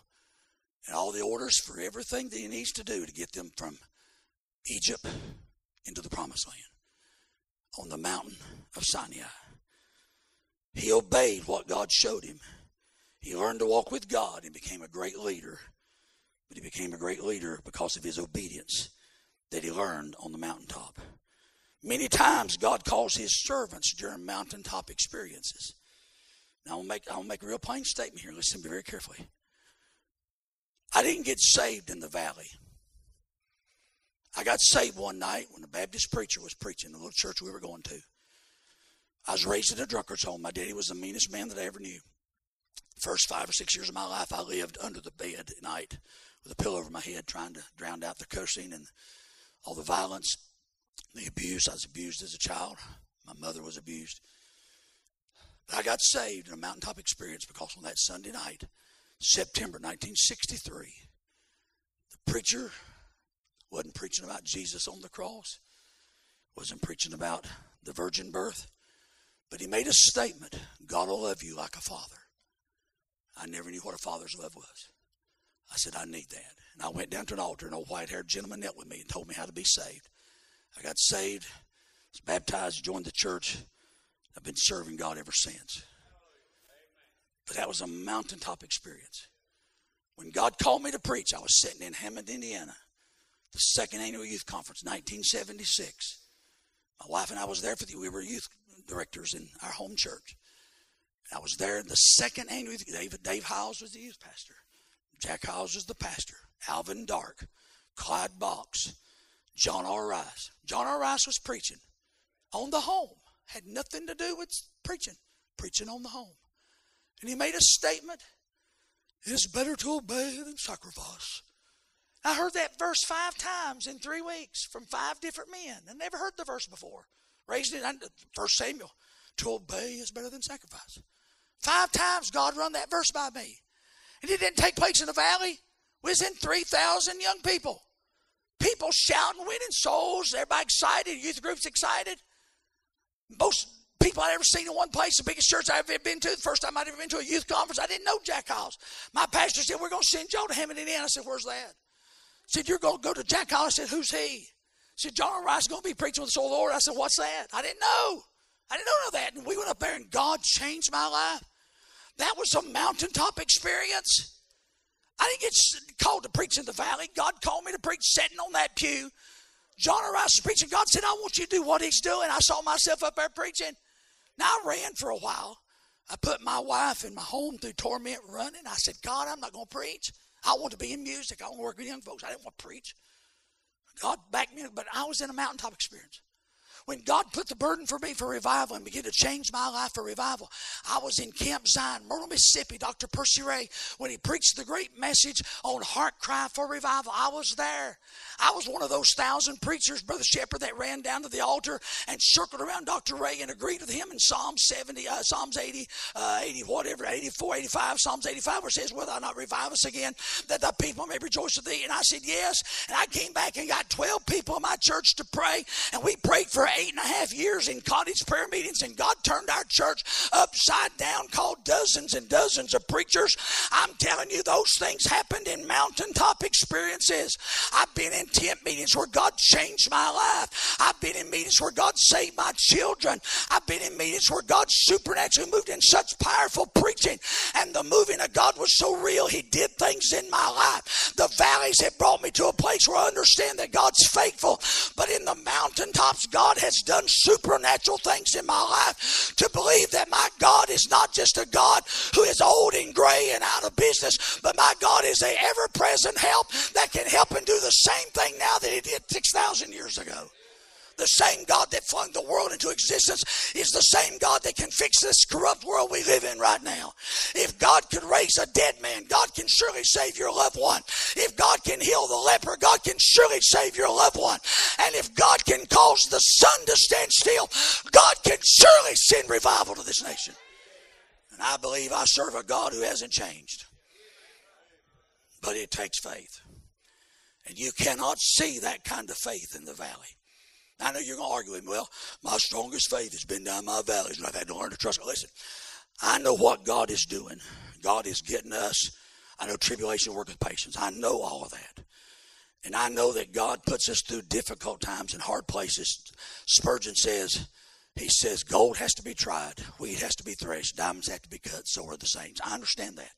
and all the orders for everything that he needs to do to get them from Egypt into the promised land on the mountain of Sinai. He obeyed what God showed him. He learned to walk with God and became a great leader. But he became a great leader because of his obedience that he learned on the mountaintop. Many times God calls his servants during mountaintop experiences. Now I'll make I'll make a real plain statement here. Listen to me very carefully. I didn't get saved in the valley. I got saved one night when the Baptist preacher was preaching the little church we were going to. I was raised in a drunkard's home. My daddy was the meanest man that I ever knew. First five or six years of my life, I lived under the bed at night with a pillow over my head, trying to drown out the cursing and all the violence, the abuse. I was abused as a child. My mother was abused. But I got saved in a mountaintop experience because on that Sunday night, September 1963, the preacher wasn't preaching about Jesus on the cross, wasn't preaching about the virgin birth, but he made a statement God will love you like a father. I never knew what a father's love was. I said, I need that. And I went down to an altar, and a white haired gentleman knelt with me and told me how to be saved. I got saved, was baptized, joined the church. I've been serving God ever since. But that was a mountaintop experience. When God called me to preach, I was sitting in Hammond, Indiana, the second annual youth conference, 1976. My wife and I was there for the, we were youth directors in our home church. I was there in the second annual. David Dave Hyles was the youth pastor. Jack Hyles was the pastor. Alvin Dark, Clyde Box, John R. Rice. John R. Rice was preaching on the home. Had nothing to do with preaching. Preaching on the home. And he made a statement. It's better to obey than sacrifice. I heard that verse five times in three weeks from five different men. I never heard the verse before. Raised it, First Samuel. To obey is better than sacrifice. Five times God run that verse by me. And it didn't take place in the valley. Was in 3,000 young people. People shouting, winning souls. Everybody excited. Youth groups excited. Most people I'd ever seen in one place, the biggest church I've ever been to, the first time I'd ever been to a youth conference, I didn't know Jack Hyles. My pastor said, We're going to send Joe to Hammond, Indiana. I said, Where's that? said, You're going to go to Jack Hyles. I said, Who's he? He said, John Rice is going to be preaching with the Sword of the Lord. I said, What's that? I didn't know. I didn't know that. And we went up there and God changed my life. That was a mountaintop experience. I didn't get called to preach in the valley. God called me to preach sitting on that pew. John Rice was preaching. God said, I want you to do what he's doing. I saw myself up there preaching. Now I ran for a while. I put my wife and my home through torment running. I said, God, I'm not going to preach. I want to be in music. I want to work with young folks. I didn't want to preach. God backed me, but I was in a mountaintop experience. When God put the burden for me for revival and began to change my life for revival, I was in Camp Zion, Myrtle, Mississippi. Dr. Percy Ray, when he preached the great message on heart cry for revival, I was there. I was one of those thousand preachers, Brother Shepherd, that ran down to the altar and circled around Dr. Ray and agreed with him in Psalm 70, uh, Psalms 80, uh, 80, whatever, 84, 85, Psalms 85, where it says, Will thou not revive us again, that thy people may rejoice with thee? And I said, Yes. And I came back and got 12 people in my church to pray, and we prayed for eight and a half years in cottage prayer meetings, and God turned our church upside down, called dozens and dozens of preachers. I'm telling you, those things happened in mountaintop experiences. I've been in tent meetings where God changed my life. I've been in meetings where God saved my children. I've been in meetings where God supernaturally moved in such powerful preaching, and the moving of God was so real, He did things in my life. The valleys have brought me to a place where I understand that God's faithful, but in the mountaintops, God has done supernatural things in my life to believe that my God is not just a God who is old and gray and out of business, but my God is a ever present help that can help and do the same thing now that He did 6,000 years ago. The same God that flung the world into existence is the same God that can fix this corrupt world we live in right now. If God could raise a dead man, God can surely save your loved one. If God can heal the leper, God can surely save your loved one. And if God can cause the sun to stand still, God can surely send revival to this nation. And I believe I serve a God who hasn't changed. But it takes faith. And you cannot see that kind of faith in the valley. I know you're going to argue with me. Well, my strongest faith has been down my valleys, and I've had to learn to trust. Listen, I know what God is doing. God is getting us. I know tribulation work with patience. I know all of that. And I know that God puts us through difficult times and hard places. Spurgeon says, he says, gold has to be tried, wheat has to be threshed, diamonds have to be cut, so are the saints. I understand that.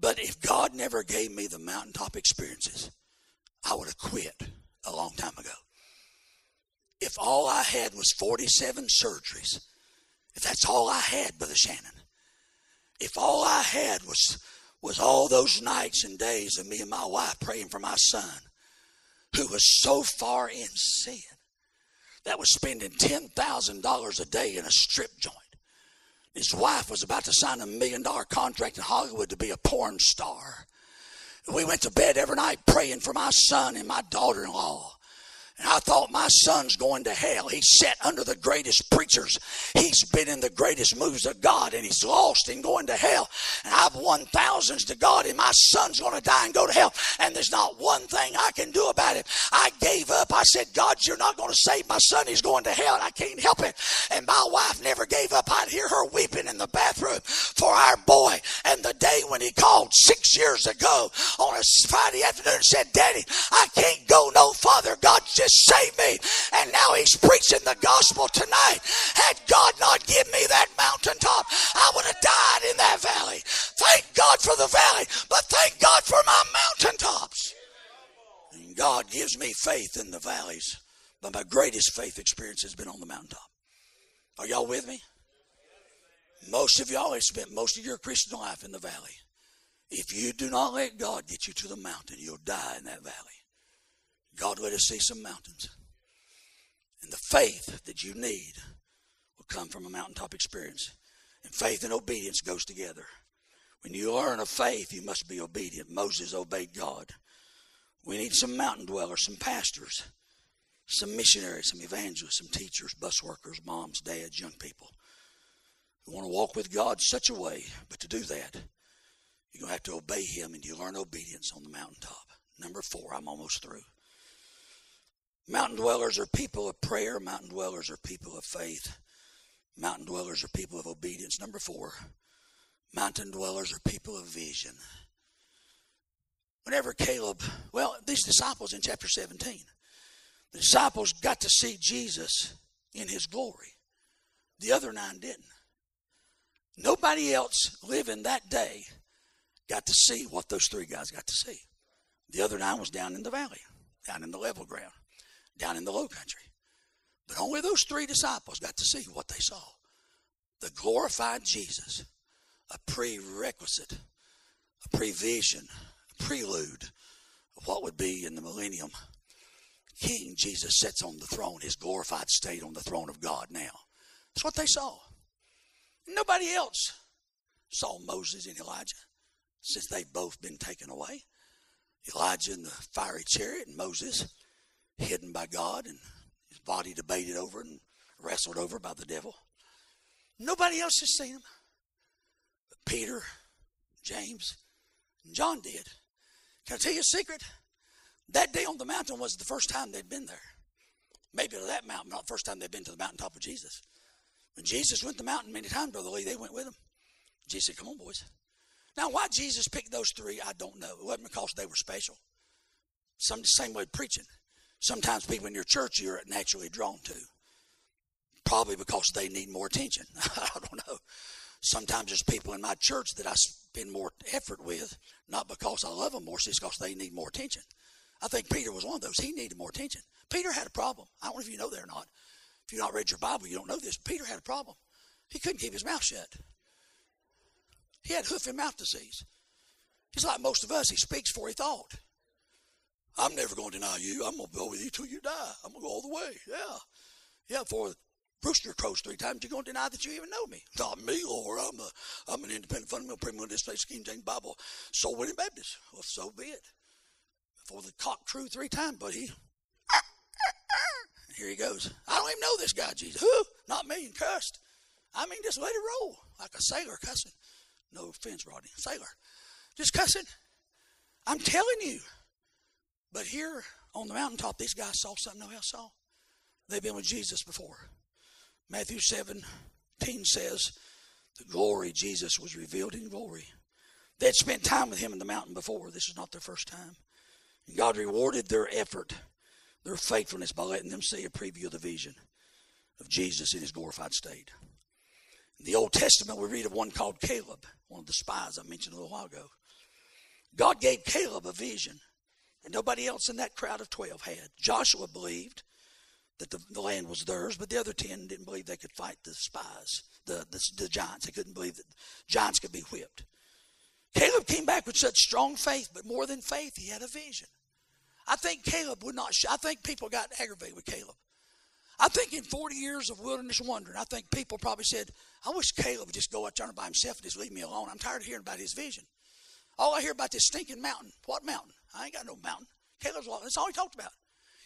But if God never gave me the mountaintop experiences, I would have quit a long time ago if all I had was 47 surgeries, if that's all I had, Brother Shannon, if all I had was, was all those nights and days of me and my wife praying for my son, who was so far in sin that was spending $10,000 a day in a strip joint. His wife was about to sign a million dollar contract in Hollywood to be a porn star. We went to bed every night praying for my son and my daughter in law. And I thought my son's going to hell. He sat under the greatest preachers. He's been in the greatest moves of God and he's lost and going to hell. And I've won thousands to God and my son's going to die and go to hell. And there's not one thing I can do about it. I gave up. I said, God, you're not going to save my son. He's going to hell and I can't help it. And my wife never gave up. I'd hear her weeping in the bathroom for our boy. And the day when he called six years ago on a Friday afternoon and said, Daddy, I can't go no farther. God just saved me. And now he's preaching the gospel tonight. Had God not given me that mountaintop, I would have died in that valley. Thank God for the valley, but thank God for my mountaintops. And God gives me faith in the valleys, but my greatest faith experience has been on the mountaintop. Are y'all with me? Most of y'all have spent most of your Christian life in the valley. If you do not let God get you to the mountain, you'll die in that valley. God, let us see some mountains. And the faith that you need will come from a mountaintop experience. And faith and obedience goes together. When you learn of faith, you must be obedient. Moses obeyed God. We need some mountain dwellers, some pastors, some missionaries, some evangelists, some teachers, bus workers, moms, dads, young people who want to walk with God such a way. But to do that, you're going to have to obey Him and you learn obedience on the mountaintop. Number four, I'm almost through. Mountain dwellers are people of prayer. Mountain dwellers are people of faith. Mountain dwellers are people of obedience. Number four, mountain dwellers are people of vision. Whenever Caleb, well, these disciples in chapter 17, the disciples got to see Jesus in his glory. The other nine didn't. Nobody else living that day got to see what those three guys got to see. The other nine was down in the valley, down in the level ground, down in the low country. But only those three disciples got to see what they saw the glorified Jesus, a prerequisite, a prevision, a prelude of what would be in the millennium. King Jesus sits on the throne, his glorified state on the throne of God now. That's what they saw. Nobody else saw Moses and Elijah since they've both been taken away. Elijah in the fiery chariot and Moses hidden by God and his body debated over and wrestled over by the devil. Nobody else has seen him. But Peter, James, and John did. Can I tell you a secret? That day on the mountain was the first time they'd been there. Maybe to that mountain, not the first time they'd been to the mountaintop of Jesus. When Jesus went to the mountain many times, Brother Lee, they went with him. Jesus said, Come on, boys. Now, why Jesus picked those three, I don't know. It wasn't because they were special. Some the same way preaching. Sometimes people in your church you're naturally drawn to. Probably because they need more attention. I don't know. Sometimes there's people in my church that I spend more effort with, not because I love them more, it's because they need more attention. I think Peter was one of those. He needed more attention. Peter had a problem. I don't know if you know that or not. If you've not read your Bible, you don't know this. Peter had a problem. He couldn't keep his mouth shut. He had hoof and mouth disease. He's like most of us. He speaks for he thought. I'm never going to deny you. I'm going to go with you till you die. I'm going to go all the way. Yeah. Yeah, for rooster crows three times, you're going to deny that you even know me. Not me, Lord. I'm, a, I'm an independent fundamental premillennialist displaced King James Bible soul winning Baptist. Well, so be it. For the cock crew three times, but he. Here he goes. I don't even know this guy, Jesus. Who? Not me, and cussed. I mean, just let it roll like a sailor cussing. No offense, Rodney. Sailor. Just cussing. I'm telling you. But here on the mountaintop, these guys saw something no else saw. They've been with Jesus before. Matthew 17 says, the glory Jesus was revealed in glory. They'd spent time with him in the mountain before. This is not their first time. And God rewarded their effort, their faithfulness by letting them see a preview of the vision of Jesus in his glorified state. In the Old Testament, we read of one called Caleb, one of the spies I mentioned a little while ago. God gave Caleb a vision that nobody else in that crowd of 12 had. Joshua believed that the, the land was theirs, but the other 10 didn't believe they could fight the spies, the, the, the giants. They couldn't believe that giants could be whipped. Caleb came back with such strong faith, but more than faith, he had a vision. I think Caleb would not, I think people got aggravated with Caleb. I think in 40 years of wilderness wandering, I think people probably said, I wish Caleb would just go out there by himself and just leave me alone. I'm tired of hearing about his vision. All I hear about this stinking mountain. What mountain? I ain't got no mountain. Caleb's that's all he talked about.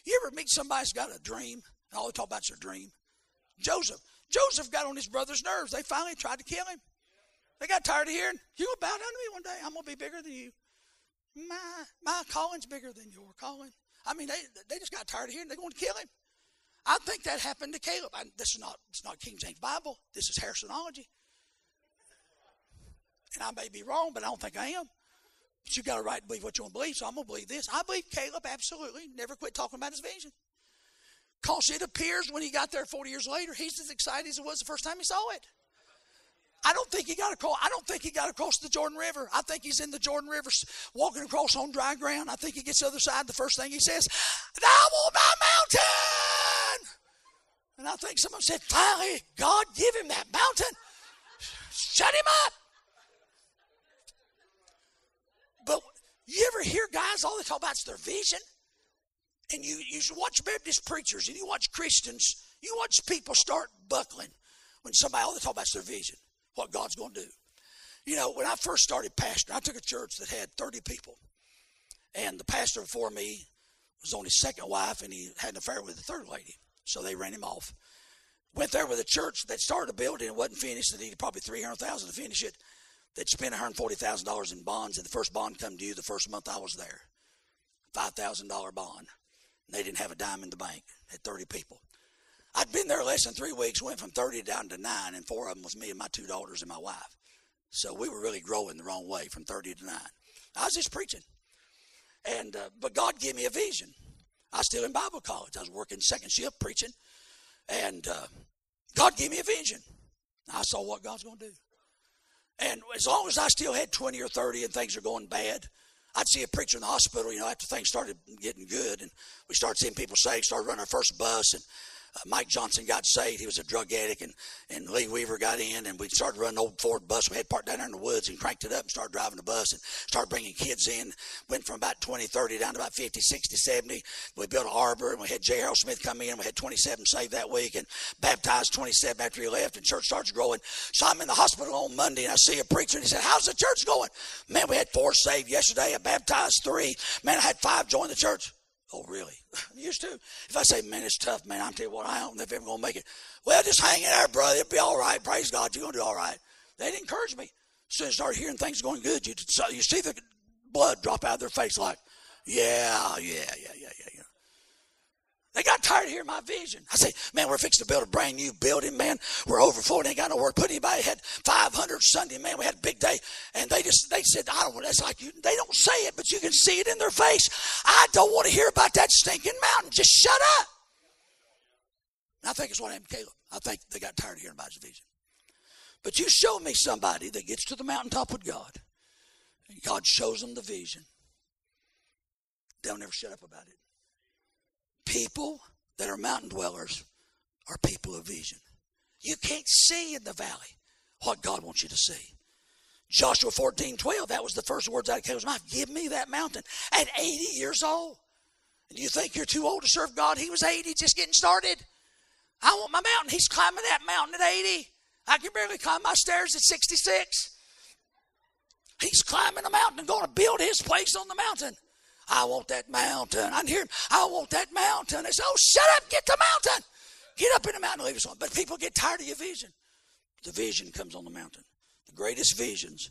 You ever meet somebody that's got a dream? And all they talk about is their dream. Joseph. Joseph got on his brother's nerves. They finally tried to kill him. They got tired of hearing, you will bow down to me one day. I'm going to be bigger than you. My, my calling's bigger than your calling. I mean, they, they just got tired of hearing they're going to kill him. I think that happened to Caleb. I, this is not it's not King James Bible. This is Harrisonology. And I may be wrong, but I don't think I am. But you got a right to believe what you want to believe, so I'm going to believe this. I believe Caleb absolutely never quit talking about his vision. Because it appears when he got there 40 years later, he's as excited as he was the first time he saw it. I don't think he got across. I don't think he got across the Jordan River. I think he's in the Jordan River, walking across on dry ground. I think he gets the other side. The first thing he says, "Thou will my mountain." And I think someone said, "Finally, God give him that mountain. Shut him up." But you ever hear guys all they talk about is their vision? And you, you watch Baptist preachers and you watch Christians, you watch people start buckling when somebody all they talk about is their vision, what God's going to do. You know, when I first started pastoring, I took a church that had 30 people. And the pastor before me was on his second wife and he had an affair with the third lady. So they ran him off. Went there with a church that started a building and wasn't finished. They needed probably 300000 to finish it. They'd spent $140,000 in bonds, and the first bond come due the first month I was there. $5,000 bond. And they didn't have a dime in the bank. Had 30 people. I'd been there less than three weeks, went from 30 down to nine, and four of them was me and my two daughters and my wife. So we were really growing the wrong way from 30 to 9. I was just preaching. And, uh, but God gave me a vision. I was still in Bible college. I was working second shift preaching. And uh, God gave me a vision. I saw what God's going to do. And as long as I still had 20 or 30 and things are going bad, I'd see a preacher in the hospital, you know, after things started getting good and we started seeing people saved, started running our first bus and uh, Mike Johnson got saved. He was a drug addict, and, and Lee Weaver got in, and we started running old Ford bus. We had parked down there in the woods and cranked it up and started driving the bus and started bringing kids in. Went from about 20, 30 down to about 50, 60, 70. We built an arbor, and we had J. Harold Smith come in. We had 27 saved that week and baptized 27 after he left, and church starts growing. So I'm in the hospital on Monday, and I see a preacher, and he said, How's the church going? Man, we had four saved yesterday. I baptized three. Man, I had five join the church. Oh, really? used to. If I say, man, it's tough, man, I'm tell you what, I don't know if I'm going to make it. Well, just hang in there, brother. It'll be all right. Praise God. You're going to do all right. They'd encourage me. As soon as I started hearing things going good, you, you see the blood drop out of their face like, yeah, yeah, yeah, yeah, yeah. They got tired of hearing my vision. I say, man, we're fixing to build a brand new building, man. We're overflowing, ain't got no work. Put anybody had 500 Sunday, man. We had a big day, and they just they said, I don't. Want, that's like you. They don't say it, but you can see it in their face. I don't want to hear about that stinking mountain. Just shut up. And I think it's what happened to Caleb. I think they got tired of hearing about his vision. But you show me somebody that gets to the mountaintop with God, and God shows them the vision. They'll never shut up about it. People that are mountain dwellers are people of vision. You can't see in the valley what God wants you to see. Joshua 14, 12, that was the first words out of Caleb's mouth. Give me that mountain at 80 years old. And you think you're too old to serve God? He was 80, just getting started. I want my mountain. He's climbing that mountain at 80. I can barely climb my stairs at 66. He's climbing a mountain and going to build his place on the mountain. I want that mountain. I'm hearing, I want that mountain. They say, oh, shut up, get the mountain. Get up in the mountain leave us alone. But people get tired of your vision. The vision comes on the mountain. The greatest visions,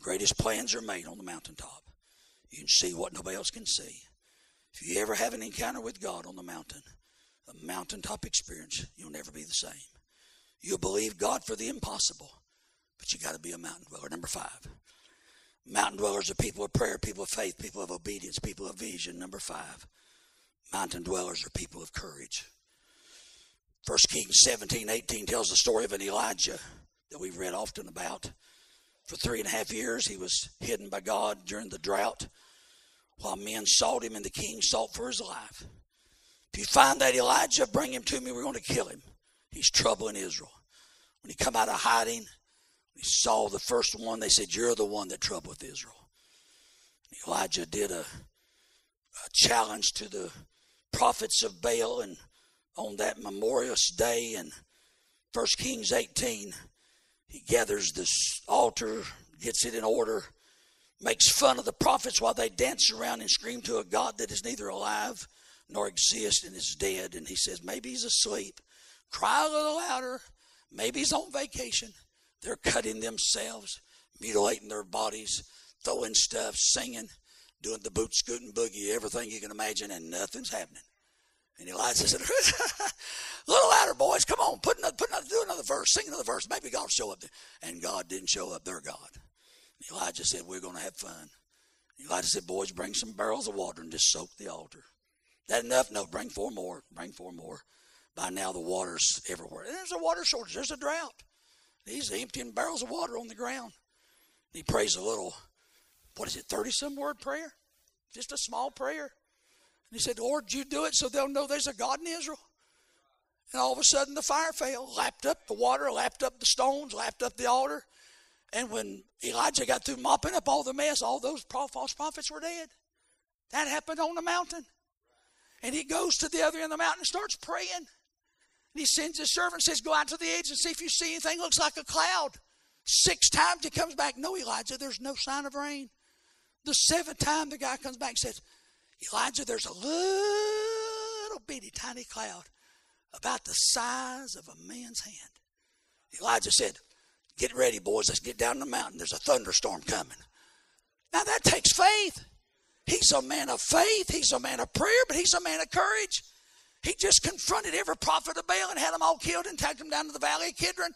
greatest plans are made on the mountaintop. You can see what nobody else can see. If you ever have an encounter with God on the mountain, a mountaintop experience, you'll never be the same. You'll believe God for the impossible, but you got to be a mountain dweller. Number five. Mountain dwellers are people of prayer, people of faith, people of obedience, people of vision. Number five, mountain dwellers are people of courage. 1 Kings 17, 18 tells the story of an Elijah that we've read often about. For three and a half years, he was hidden by God during the drought while men sought him and the king sought for his life. If you find that Elijah, bring him to me. We're going to kill him. He's trouble in Israel. When he come out of hiding, saw the first one. They said, You're the one that troubled Israel. Elijah did a, a challenge to the prophets of Baal, and on that memorious day in 1 Kings 18, he gathers this altar, gets it in order, makes fun of the prophets while they dance around and scream to a God that is neither alive nor exists and is dead. And he says, maybe he's asleep. Cry a little louder. Maybe he's on vacation. They're cutting themselves, mutilating their bodies, throwing stuff, singing, doing the boot scooting boogie, everything you can imagine, and nothing's happening. And Elijah said, a little louder, boys. Come on, put another, put another, do another verse, sing another verse. Maybe God will show up. There. And God didn't show up. Their God. And Elijah said, we're going to have fun. Elijah said, boys, bring some barrels of water and just soak the altar. That enough? No, bring four more. Bring four more. By now, the water's everywhere. And there's a water shortage. There's a drought. He's emptying barrels of water on the ground. He prays a little, what is it, 30 some word prayer? Just a small prayer. And he said, Lord, you do it so they'll know there's a God in Israel. And all of a sudden the fire fell, lapped up the water, lapped up the stones, lapped up the altar. And when Elijah got through mopping up all the mess, all those false prophets were dead. That happened on the mountain. And he goes to the other end of the mountain and starts praying. And he sends his servant says, Go out to the edge and see if you see anything looks like a cloud. Six times he comes back, No, Elijah, there's no sign of rain. The seventh time the guy comes back and says, Elijah, there's a little bitty tiny cloud about the size of a man's hand. Elijah said, Get ready, boys. Let's get down the mountain. There's a thunderstorm coming. Now that takes faith. He's a man of faith. He's a man of prayer, but he's a man of courage. He just confronted every prophet of Baal and had them all killed and taken them down to the valley of Kidron.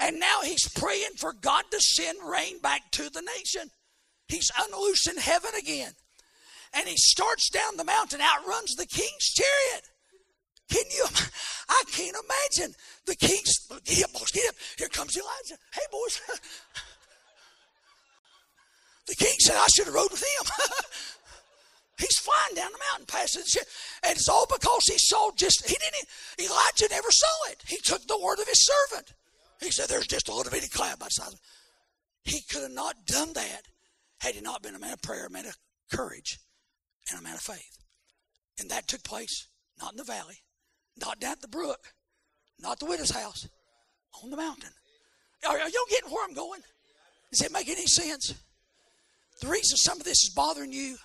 And now he's praying for God to send rain back to the nation. He's unloosing heaven again. And he starts down the mountain, outruns the king's chariot. Can you? I can't imagine the king's. Get up, boys, get up. Here comes Elijah. Hey, boys. the king said, I should have rode with him. He's flying down the mountain, passing the ship. And it's all because he saw just, he didn't, Elijah never saw it. He took the word of his servant. He said, There's just a little bitty cloud by the side of He could have not done that had he not been a man of prayer, a man of courage, and a man of faith. And that took place not in the valley, not down at the brook, not the widow's house, on the mountain. Are, are y'all getting where I'm going? Does that make any sense? The reason some of this is bothering you,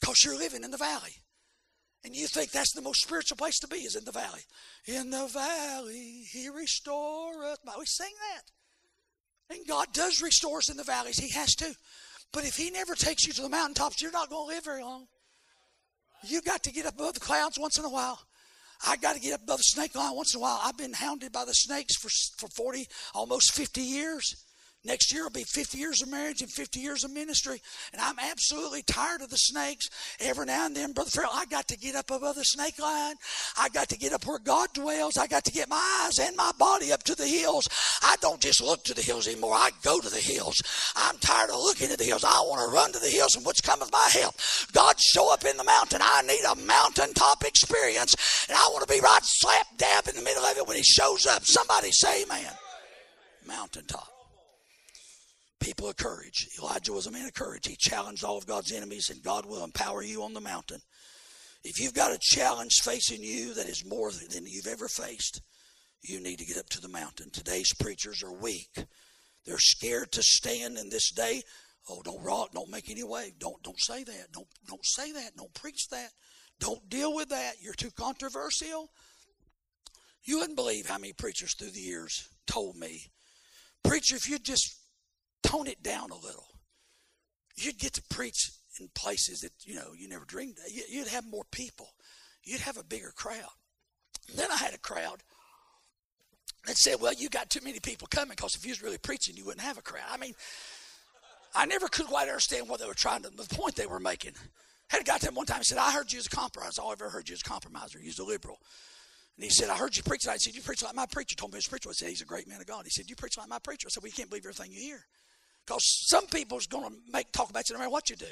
because you're living in the valley. And you think that's the most spiritual place to be is in the valley. In the valley, he restoreth. My. We sing that. And God does restore us in the valleys. He has to. But if he never takes you to the mountaintops, you're not going to live very long. You got to get up above the clouds once in a while. I got to get up above the snake line once in a while. I've been hounded by the snakes for, for 40, almost 50 years. Next year will be 50 years of marriage and 50 years of ministry. And I'm absolutely tired of the snakes. Every now and then, Brother Farrell, I got to get up above the snake line. I got to get up where God dwells. I got to get my eyes and my body up to the hills. I don't just look to the hills anymore. I go to the hills. I'm tired of looking at the hills. I want to run to the hills and what's coming with my help. God show up in the mountain. I need a mountaintop experience. And I want to be right slap dab in the middle of it when he shows up. Somebody say amen. Mountaintop people of courage. Elijah was a man of courage. He challenged all of God's enemies, and God will empower you on the mountain. If you've got a challenge facing you that is more than you've ever faced, you need to get up to the mountain. Today's preachers are weak. They're scared to stand in this day. Oh, don't rock, don't make any wave. Don't don't say that. Don't don't say that. Don't preach that. Don't deal with that. You're too controversial. You wouldn't believe how many preachers through the years told me, Preacher, if you just tone it down a little. You'd get to preach in places that, you know, you never dreamed of. You'd have more people. You'd have a bigger crowd. Then I had a crowd that said, well, you got too many people coming because if you was really preaching, you wouldn't have a crowd. I mean, I never could quite understand what they were trying to, the point they were making. Had a guy tell one time, he said, I heard you as a compromiser. All I ever heard you as a compromiser. You was a liberal. And he said, I heard you preach tonight. I said, You preach like my preacher. Told me his preacher. I said, He's a great man of God. He said, You preach like my preacher. I said, Well, can't believe everything you hear. Because some people's going to make talk about you no matter what you do.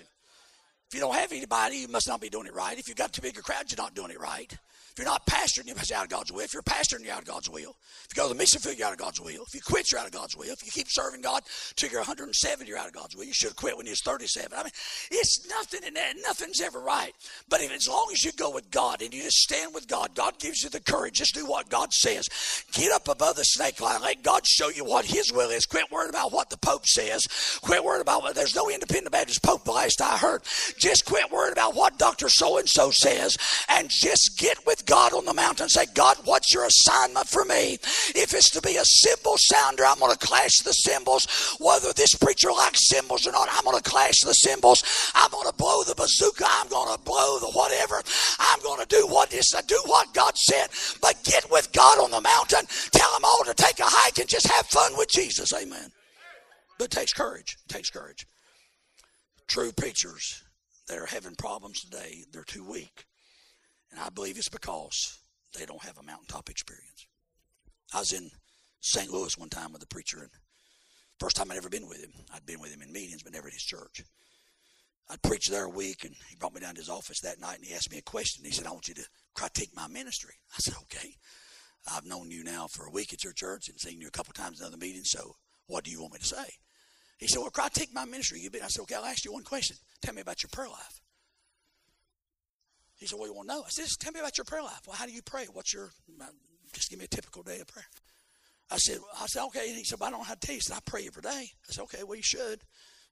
If you don't have anybody, you must not be doing it right. If you've got too big a crowd, you're not doing it right. If you're not pastoring, you're out of God's will. If you're pastoring, you're out of God's will. If you go to the mission field, you're out of God's will. If you quit, you're out of God's will. If you keep serving God till you're 107, you're out of God's will. You should have quit when you was 37. I mean, it's nothing in that. Nothing's ever right. But if as long as you go with God and you just stand with God, God gives you the courage. Just do what God says. Get up above the snake line. Let God show you what His will is. Quit worrying about what the Pope says. Quit worrying about what there's no independent Baptist Pope the last I heard. Just quit worrying about what Dr. So and so says and just get with God on the mountain and say, God, what's your assignment for me? If it's to be a cymbal sounder, I'm going to clash the cymbals. Whether this preacher likes cymbals or not, I'm going to clash the cymbals. I'm going to blow the bazooka. I'm going to blow the whatever. I'm going to do what this, do what God said. But get with God on the mountain. Tell them all to take a hike and just have fun with Jesus. Amen. But it takes courage. It takes courage. True preachers that are having problems today, they're too weak. And I believe it's because they don't have a mountaintop experience. I was in St. Louis one time with a preacher, and first time I'd ever been with him. I'd been with him in meetings, but never at his church. I'd preached there a week, and he brought me down to his office that night, and he asked me a question. He said, I want you to critique my ministry. I said, okay. I've known you now for a week at your church and seen you a couple times in other meetings, so what do you want me to say? He said, well, I take my ministry. You been? I said, okay, I'll ask you one question. Tell me about your prayer life. He said, Well, you want to know? I said, tell me about your prayer life. Well, how do you pray? What's your, just give me a typical day of prayer. I said, I said, okay. And he said, I don't know how to tell you. He said, I pray every day. I said, okay, well, you should.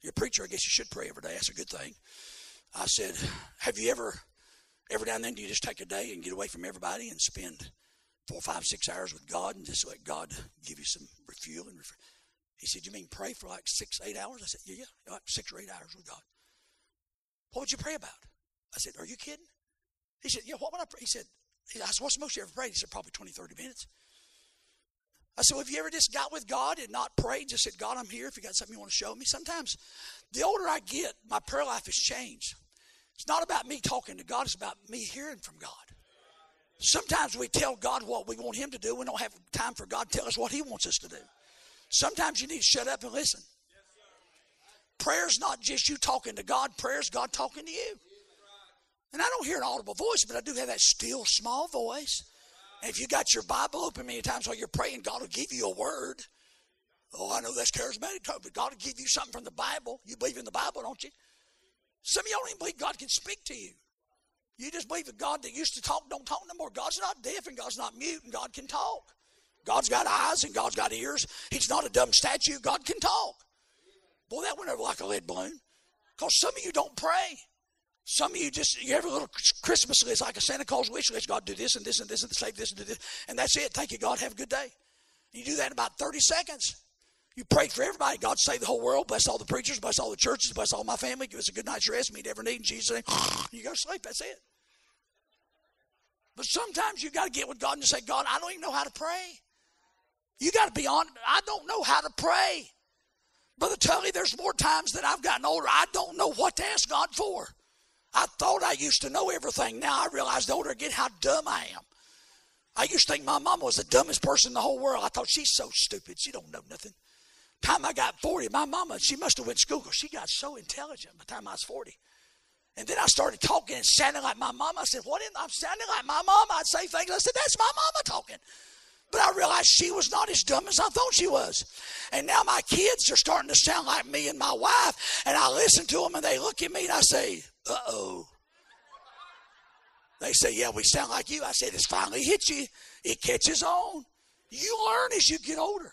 You're a preacher. I guess you should pray every day. That's a good thing. I said, have you ever, every now and then, do you just take a day and get away from everybody and spend four, five, six hours with God and just let God give you some refuel and refuel? He said, you mean pray for like six, eight hours? I said, yeah, yeah, like six or eight hours with God. What would you pray about? I said, are you kidding? He said, yeah, what would I pray? He said, I said, what's the most you ever prayed? He said, probably 20, 30 minutes. I said, well, have you ever just got with God and not prayed? Just said, God, I'm here if you got something you want to show me. Sometimes the older I get, my prayer life has changed. It's not about me talking to God, it's about me hearing from God. Sometimes we tell God what we want Him to do. We don't have time for God to tell us what He wants us to do. Sometimes you need to shut up and listen. Prayer's not just you talking to God, prayer's God talking to you. And I don't hear an audible voice, but I do have that still small voice. And if you got your Bible open many times while you're praying, God will give you a word. Oh, I know that's charismatic, but God will give you something from the Bible. You believe in the Bible, don't you? Some of y'all don't even believe God can speak to you. You just believe that God that used to talk don't talk no more. God's not deaf and God's not mute and God can talk. God's got eyes and God's got ears. He's not a dumb statue. God can talk. Boy, that went over like a lead balloon. Because some of you don't pray. Some of you just you have a little Christmas list like a Santa Claus wish list. God do this and this and this and save this and do this, and that's it. Thank you, God. Have a good day. You do that in about thirty seconds. You pray for everybody. God save the whole world. Bless all the preachers. Bless all the churches. Bless all my family. Give us a good night's rest. Meet every need in Jesus' name. You go to sleep. That's it. But sometimes you got to get with God and say, God, I don't even know how to pray. You got to be on. I don't know how to pray. Brother Tully, there's more times that I've gotten older. I don't know what to ask God for. I thought I used to know everything. Now I realize the older I get how dumb I am. I used to think my mama was the dumbest person in the whole world. I thought she's so stupid. She don't know nothing. Time I got 40, my mama, she must have went to school she got so intelligent by the time I was 40. And then I started talking and sounding like my mama. I said, What in I'm sounding like my mama. I'd say things. I said, That's my mama talking. But I realized she was not as dumb as I thought she was. And now my kids are starting to sound like me and my wife. And I listen to them and they look at me and I say, uh oh. They say, Yeah, we sound like you. I said, It's finally hit you. It catches on. You learn as you get older.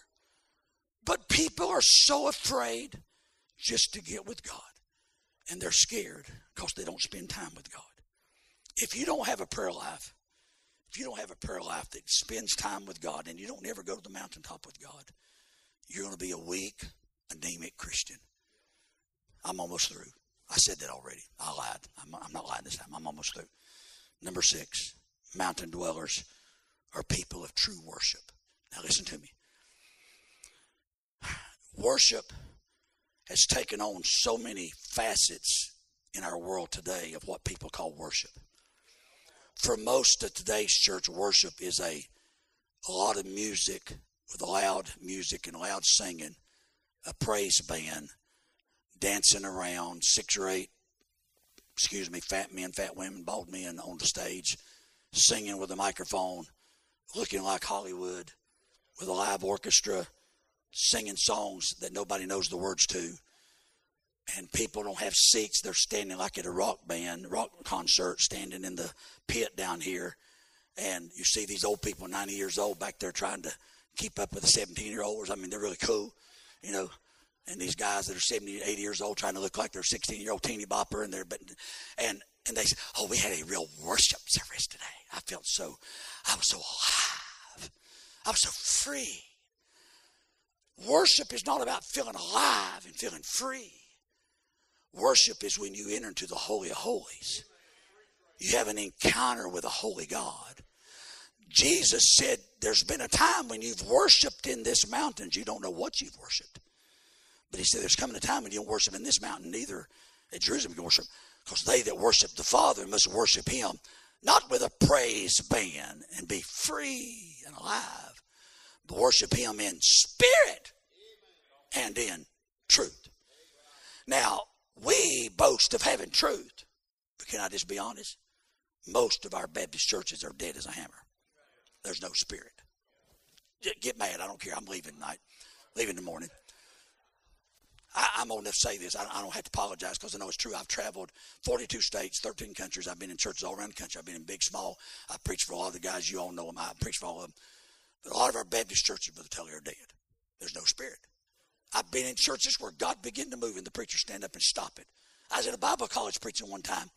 But people are so afraid just to get with God. And they're scared because they don't spend time with God. If you don't have a prayer life, if you don't have a prayer life that spends time with God and you don't ever go to the mountaintop with God, you're going to be a weak, anemic Christian. I'm almost through. I said that already. I lied. I'm, I'm not lying this time. I'm almost through. Number six, mountain dwellers are people of true worship. Now listen to me. Worship has taken on so many facets in our world today of what people call worship. For most of today's church, worship is a, a lot of music with loud music and loud singing, a praise band, dancing around, six or eight, excuse me, fat men, fat women, bald men on the stage, singing with a microphone, looking like Hollywood, with a live orchestra, singing songs that nobody knows the words to. And people don't have seats. They're standing like at a rock band, rock concert, standing in the pit down here. And you see these old people, 90 years old, back there trying to keep up with the 17 year olds. I mean, they're really cool, you know And these guys that are 70, 80 years old trying to look like they're 16 year old teeny bopper and they're, but, and, and they said, oh, we had a real worship service today. I felt so, I was so alive. I was so free. Worship is not about feeling alive and feeling free. Worship is when you enter into the Holy of Holies. You have an encounter with a holy God. Jesus said, There's been a time when you've worshiped in this mountain, you don't know what you've worshiped. But he said, There's coming a time when you don't worship in this mountain, neither at Jerusalem you worship. Because they that worship the Father must worship him, not with a praise band and be free and alive, but worship him in spirit and in truth. Now, we boast of having truth. But can I just be honest? Most of our Baptist churches are dead as a hammer. There's no spirit. Get mad. I don't care. I'm leaving tonight. Leaving in the morning. I, am old enough to say this. I, I don't have to apologize because I know it's true. I've traveled 42 states, 13 countries. I've been in churches all around the country. I've been in big, small. I preach for a lot of the guys. You all know them. I preach for all of them. But a lot of our Baptist churches, Brother Tully, are dead. There's no spirit. I've been in churches where God began to move and the preacher stand up and stop it. I was at a Bible college preaching one time,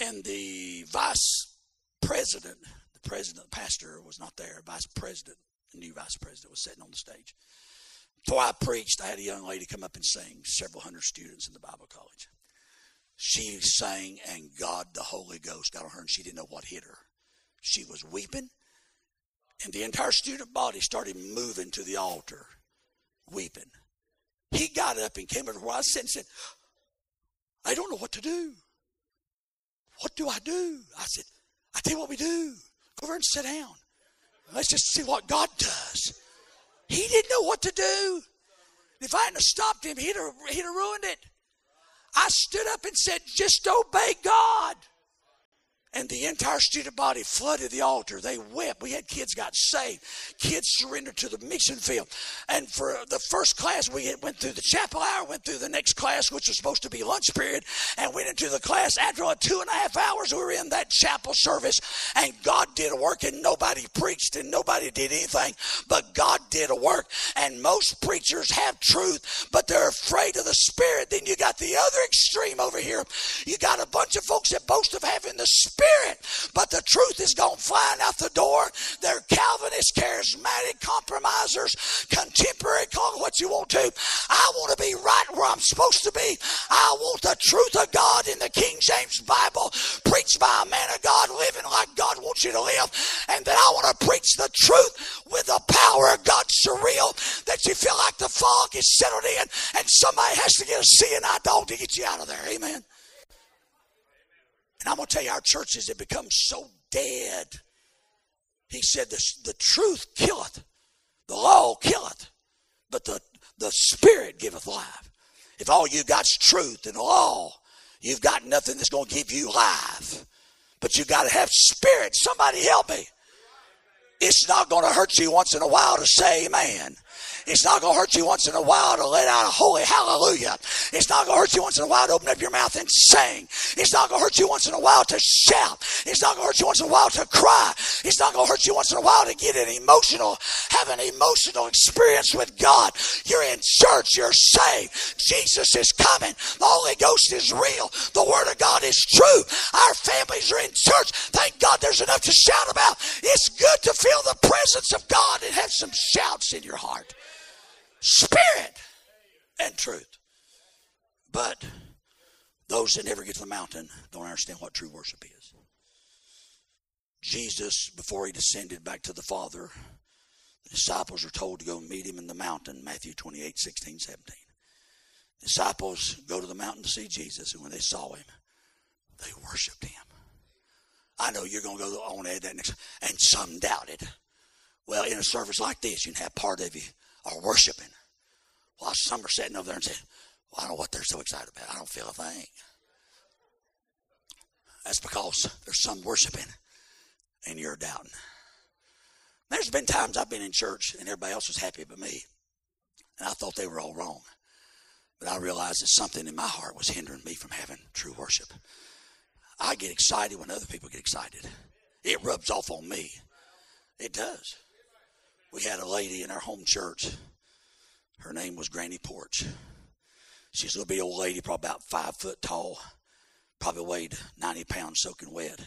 and the vice president, the president, the pastor was not there. Vice president, the new vice president, was sitting on the stage. Before I preached, I had a young lady come up and sing. Several hundred students in the Bible college. She sang, and God, the Holy Ghost, got on her, and she didn't know what hit her. She was weeping, and the entire student body started moving to the altar weeping. He got up and came over where I was sitting and said, I don't know what to do. What do I do? I said, I tell you what we do. Go over and sit down. Let's just see what God does. He didn't know what to do. If I hadn't stopped him, he'd have, he'd have ruined it. I stood up and said, just obey God. And the entire student body flooded the altar. They wept. We had kids got saved. Kids surrendered to the mission field. And for the first class, we went through the chapel hour, went through the next class, which was supposed to be lunch period, and went into the class. After two and a half hours, we were in that chapel service, and God did a work, and nobody preached, and nobody did anything, but God did a work. And most preachers have truth, but they're afraid of the Spirit. Then you got the other extreme over here. You got a bunch of folks that boast of having the Spirit Spirit. But the truth is gone flying out the door. They're Calvinist, charismatic, compromisers, contemporary, call what you want to. I want to be right where I'm supposed to be. I want the truth of God in the King James Bible, preached by a man of God, living like God wants you to live. And then I want to preach the truth with the power of God surreal, that you feel like the fog is settled in and somebody has to get a eye dog to get you out of there. Amen. And I'm going to tell you, our churches have become so dead. He said, the, the truth killeth, the law killeth, but the, the Spirit giveth life. If all you got's truth and law, you've got nothing that's going to give you life. But you got to have spirit. Somebody help me. It's not going to hurt you once in a while to say amen. It's not going to hurt you once in a while to let out a holy hallelujah. It's not going to hurt you once in a while to open up your mouth and sing. It's not going to hurt you once in a while to shout. It's not going to hurt you once in a while to cry. It's not going to hurt you once in a while to get an emotional, have an emotional experience with God. You're in church. You're saved. Jesus is coming. The Holy Ghost is real. The Word of God is true. Our families are in church. Thank God there's enough to shout about. It's good to feel the presence of God and have some shouts in your heart spirit and truth. But those that never get to the mountain don't understand what true worship is. Jesus, before he descended back to the Father, the disciples were told to go meet him in the mountain, Matthew 28, 16, 17. The Disciples go to the mountain to see Jesus, and when they saw him, they worshiped him. I know you're going to go on add that next, and some doubted. Well, in a service like this, you can have part of you are worshiping. While some are sitting over there and saying, well, I don't know what they're so excited about. I don't feel a thing. That's because there's some worshiping and you're doubting. There's been times I've been in church and everybody else was happy but me. And I thought they were all wrong. But I realized that something in my heart was hindering me from having true worship. I get excited when other people get excited. It rubs off on me. It does. We had a lady in our home church Her name was Granny Porch. She's a little bit old lady, probably about five foot tall, probably weighed 90 pounds soaking wet.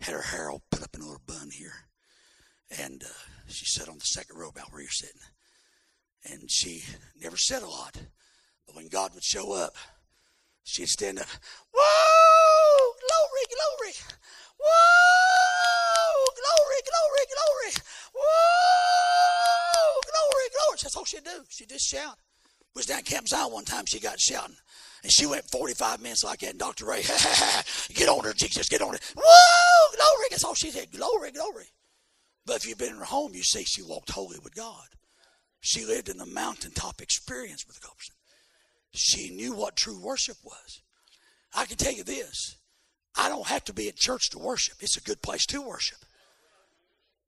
Had her hair all put up in a little bun here. And uh, she sat on the second row about where you're sitting. And she never said a lot. But when God would show up, she'd stand up, Whoa! Glory, glory! Whoa! Glory, glory, glory! Whoa! Glory, glory! That's all she'd do. She'd just shout. Was down Camp Zion one time, she got shouting. And she went 45 minutes like that. And Dr. Ray, get on her, Jesus, get on her. Whoa! Glory! That's all she said. Glory, glory. But if you've been in her home, you see she walked holy with God. She lived in the mountaintop experience with the God. She knew what true worship was. I can tell you this I don't have to be at church to worship, it's a good place to worship.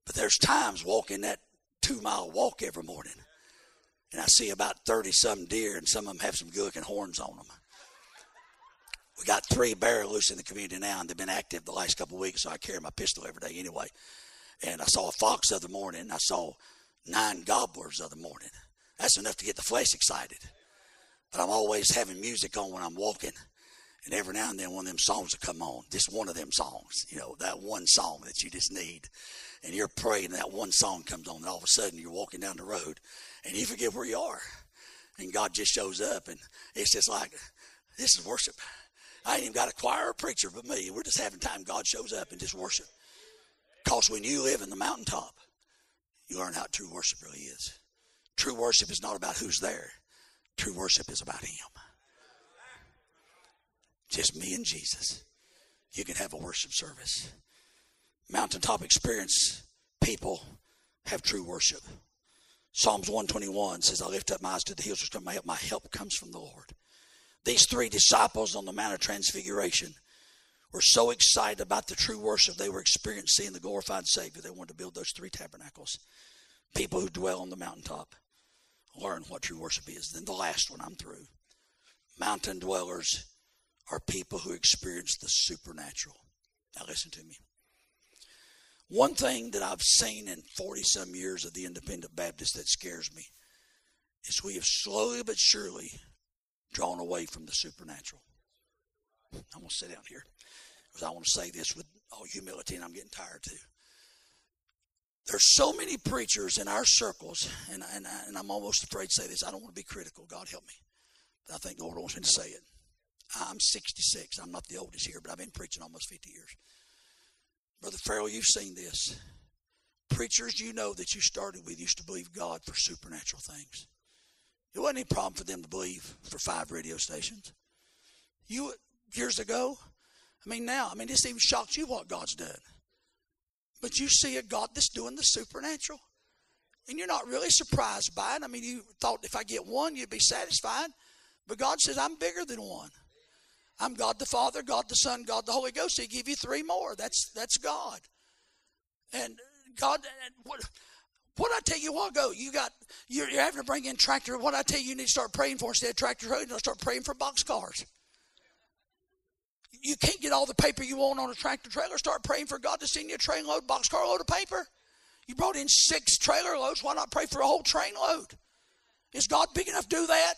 But there's times walking that two mile walk every morning, and I see about 30 some deer, and some of them have some good looking horns on them. We got three bear loose in the community now, and they've been active the last couple of weeks, so I carry my pistol every day anyway. And I saw a fox the other morning. I saw nine gobblers the other morning. That's enough to get the flesh excited. But I'm always having music on when I'm walking. And every now and then one of them songs will come on. Just one of them songs. You know, that one song that you just need. And you're praying and that one song comes on and all of a sudden you're walking down the road and you forget where you are. And God just shows up and it's just like, this is worship. I ain't even got a choir or preacher but me. We're just having time. God shows up and just worship. Because when you live in the mountaintop, you learn how true worship really is. True worship is not about who's there. True worship is about Him. Just me and Jesus. You can have a worship service. Mountaintop experience people have true worship. Psalms 121 says, I lift up my eyes to the hills which my help. My help comes from the Lord. These three disciples on the Mount of Transfiguration were so excited about the true worship they were experiencing the glorified Savior, they wanted to build those three tabernacles. People who dwell on the mountaintop learn what true worship is. Then the last one, I'm through. Mountain dwellers are people who experience the supernatural. Now, listen to me. One thing that I've seen in 40 some years of the Independent Baptist that scares me is we have slowly but surely drawn away from the supernatural. I'm going to sit down here because I want to say this with all humility, and I'm getting tired too. There's so many preachers in our circles, and, and, and I'm almost afraid to say this. I don't want to be critical. God help me. But I think the Lord wants me to say it. I'm 66. I'm not the oldest here, but I've been preaching almost 50 years. Brother Farrell, you've seen this. Preachers you know that you started with used to believe God for supernatural things. It wasn't any problem for them to believe for five radio stations. You years ago, I mean now, I mean this even shocks you what God's done. But you see a God that's doing the supernatural. And you're not really surprised by it. I mean, you thought if I get one, you'd be satisfied. But God says, I'm bigger than one. I'm God the Father, God the Son, God the Holy Ghost. He give you three more. That's that's God. And God, what what I tell you a while ago, you got you're, you're having to bring in tractor. What I tell you, you need to start praying for instead of tractor road, you start praying for box cars. You can't get all the paper you want on a tractor trailer. Start praying for God to send you a train load, box car load of paper. You brought in six trailer loads. Why not pray for a whole train load? Is God big enough to do that?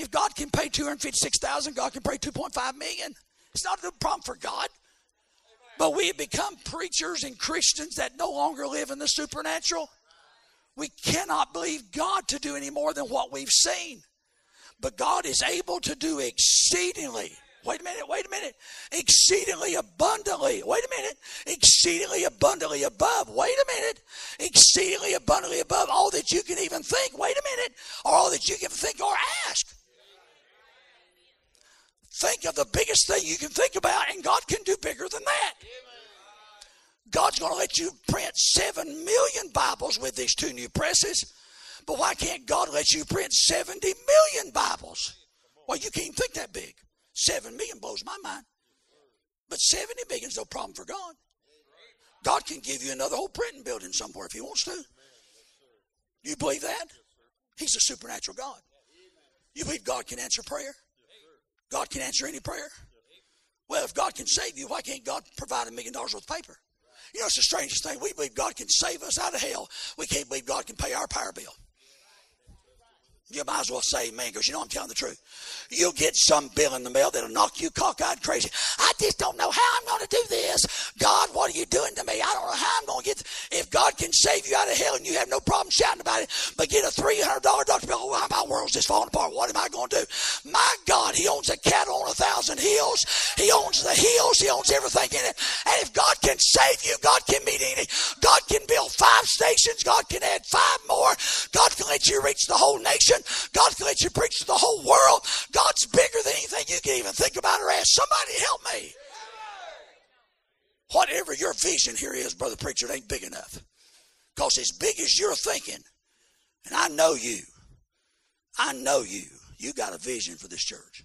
If God can pay 256,000, God can pay 2.5 million. It's not a problem for God. But we have become preachers and Christians that no longer live in the supernatural. We cannot believe God to do any more than what we've seen. But God is able to do exceedingly. Wait a minute, wait a minute. Exceedingly abundantly. Wait a minute. Exceedingly abundantly above. Wait a minute. Exceedingly abundantly above all that you can even think. Wait a minute. Or all that you can think or ask. Think of the biggest thing you can think about, and God can do bigger than that. God's going to let you print 7 million Bibles with these two new presses. But why can't God let you print 70 million Bibles? Well, you can't think that big. 7 million blows my mind. But 70 million is no problem for God. God can give you another whole printing building somewhere if He wants to. You believe that? He's a supernatural God. You believe God can answer prayer? God can answer any prayer? Well, if God can save you, why can't God provide a million dollars worth of paper? You know, it's the strangest thing. We believe God can save us out of hell. We can't believe God can pay our power bill. You might as well say amen because you know I'm telling the truth. You'll get some bill in the mail that'll knock you cockeyed crazy. I just don't know how I'm going to do this. God, what are you doing to me? I don't know how I'm going to get. If God can save you out of hell and you have no problem shouting about it, but get a $300 doctor bill, well, my world's just falling apart. What am I going to do? My God, He owns a cattle on a thousand hills. He owns the hills. He owns everything in it. And if God can save you, God can meet any. God can build five stations. God can add five more. God can let you reach the whole nation. God can let you preach to the whole world. God's bigger than anything you can even think about or ask. Somebody help me. Whatever your vision here is, brother preacher, it ain't big enough. Because as big as you're thinking, and I know you, I know you, you got a vision for this church.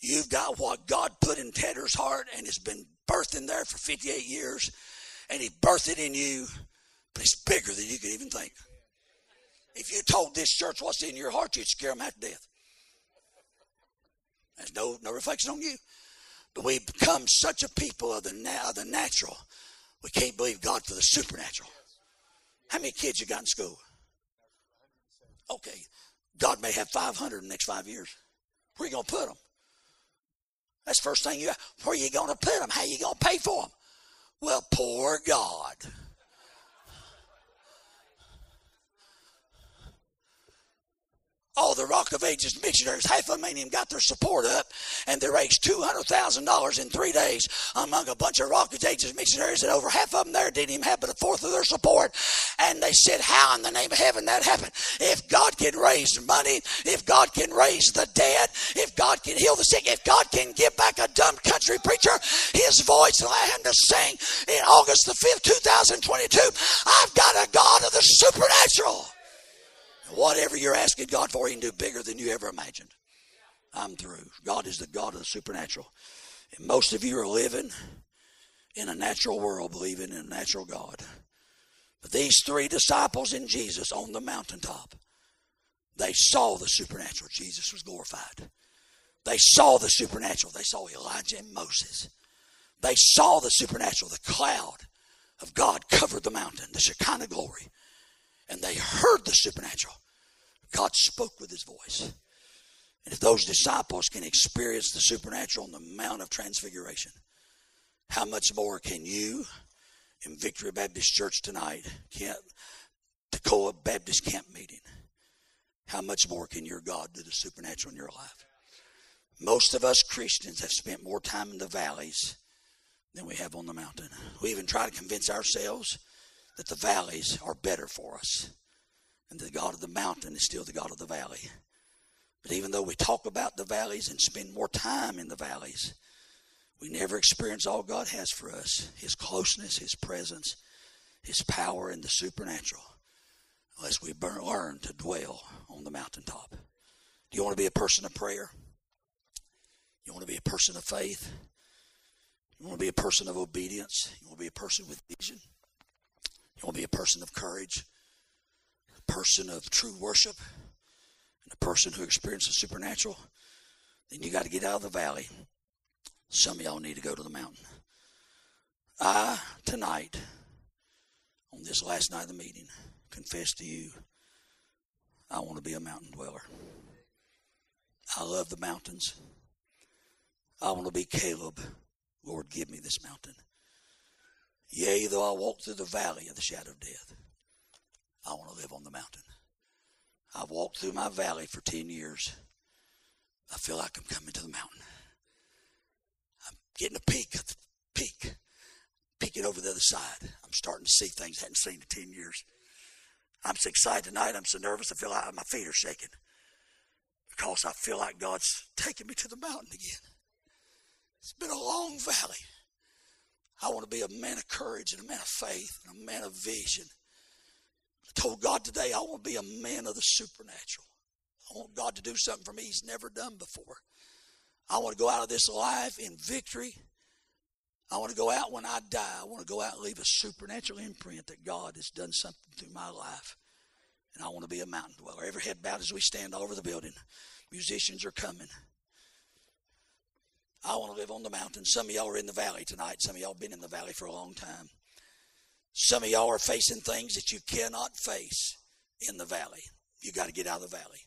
You've got what God put in Tedder's heart and has been birthed in there for 58 years, and He birthed it in you, but it's bigger than you can even think. If you told this church what's in your heart, you'd scare them half to death. There's no, no reflection on you. But we've become such a people of the, of the natural, we can't believe God for the supernatural. How many kids you got in school? Okay, God may have 500 in the next five years. Where are you going to put them? That's the first thing you. Where are you going to put them? How are you going to pay for them? Well, poor God. All the Rock of Ages missionaries, half of them even got their support up, and they raised $200,000 in three days among a bunch of Rock of Ages missionaries, and over half of them there didn't even have but a fourth of their support. And they said, How in the name of heaven that happened? If God can raise money, if God can raise the dead, if God can heal the sick, if God can give back a dumb country preacher his voice, allow him to sing in August the 5th, 2022, I've got a God of the supernatural. Whatever you're asking God for, He can do bigger than you ever imagined. I'm through. God is the God of the supernatural. And most of you are living in a natural world, believing in a natural God. But these three disciples in Jesus on the mountaintop, they saw the supernatural. Jesus was glorified. They saw the supernatural. They saw Elijah and Moses. They saw the supernatural. The cloud of God covered the mountain, the Shekinah glory and they heard the supernatural. God spoke with his voice. And if those disciples can experience the supernatural on the Mount of Transfiguration, how much more can you in Victory Baptist Church tonight, Camp, Toccoa Baptist Camp Meeting? How much more can your God do the supernatural in your life? Most of us Christians have spent more time in the valleys than we have on the mountain. We even try to convince ourselves that the valleys are better for us. And the God of the mountain is still the God of the valley. But even though we talk about the valleys and spend more time in the valleys, we never experience all God has for us His closeness, His presence, His power, and the supernatural unless we learn to dwell on the mountaintop. Do you want to be a person of prayer? You want to be a person of faith? You want to be a person of obedience? You want to be a person with vision? You want to be a person of courage, a person of true worship, and a person who experiences supernatural. Then you got to get out of the valley. Some of y'all need to go to the mountain. I, tonight, on this last night of the meeting, confess to you I want to be a mountain dweller. I love the mountains. I want to be Caleb. Lord, give me this mountain. Yea, though I walk through the valley of the shadow of death, I want to live on the mountain. I've walked through my valley for 10 years. I feel like I'm coming to the mountain. I'm getting a peek at the peak, peeking over the other side. I'm starting to see things I hadn't seen in 10 years. I'm so excited tonight. I'm so nervous. I feel like my feet are shaking because I feel like God's taking me to the mountain again. It's been a long valley. I want to be a man of courage and a man of faith and a man of vision. I told God today, I want to be a man of the supernatural. I want God to do something for me He's never done before. I want to go out of this life in victory. I want to go out when I die. I want to go out and leave a supernatural imprint that God has done something through my life. And I want to be a mountain dweller. Every head bowed as we stand all over the building. Musicians are coming. I want to live on the mountain. Some of y'all are in the valley tonight. Some of y'all been in the valley for a long time. Some of y'all are facing things that you cannot face in the valley. You got to get out of the valley.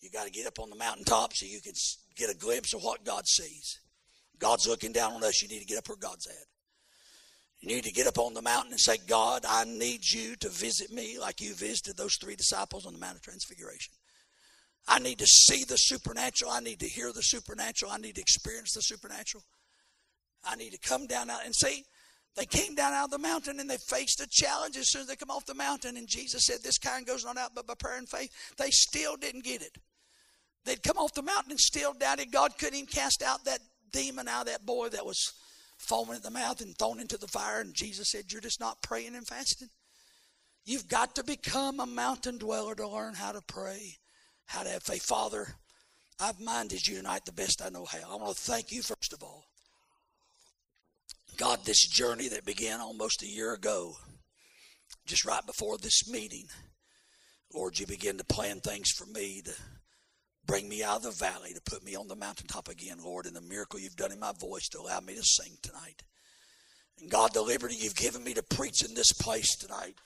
You got to get up on the mountaintop so you can get a glimpse of what God sees. God's looking down on us. You need to get up where God's at. You need to get up on the mountain and say, God, I need you to visit me like you visited those three disciples on the Mount of Transfiguration. I need to see the supernatural. I need to hear the supernatural. I need to experience the supernatural. I need to come down out and see. They came down out of the mountain and they faced a challenge as soon as they come off the mountain. And Jesus said, This kind goes not out but by prayer and faith. They still didn't get it. They'd come off the mountain and still doubted God couldn't even cast out that demon out of that boy that was foaming at the mouth and thrown into the fire. And Jesus said, You're just not praying and fasting. You've got to become a mountain dweller to learn how to pray, how to have faith. Father, I've minded you tonight the best I know how. I want to thank you, first of all. God, this journey that began almost a year ago, just right before this meeting, Lord, you began to plan things for me to bring me out of the valley, to put me on the mountaintop again, Lord, and the miracle you've done in my voice to allow me to sing tonight. And God, the liberty you've given me to preach in this place tonight.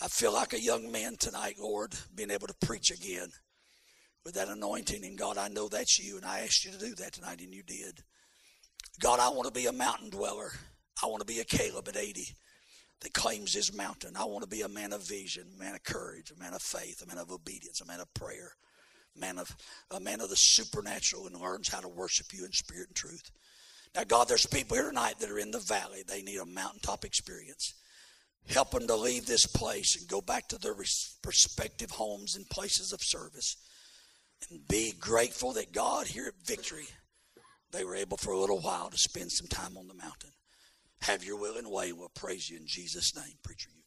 I feel like a young man tonight, Lord, being able to preach again with that anointing. And God, I know that's you, and I asked you to do that tonight, and you did. God, I want to be a mountain dweller. I want to be a Caleb at 80 that claims his mountain. I want to be a man of vision, a man of courage, a man of faith, a man of obedience, a man of prayer, a man of a man of the supernatural and learns how to worship you in spirit and truth. Now, God, there's people here tonight that are in the valley. They need a mountaintop experience. Help them to leave this place and go back to their respective homes and places of service and be grateful that God here at Victory they were able for a little while to spend some time on the mountain. Have your will and way. We'll praise you in Jesus' name. Preacher, you.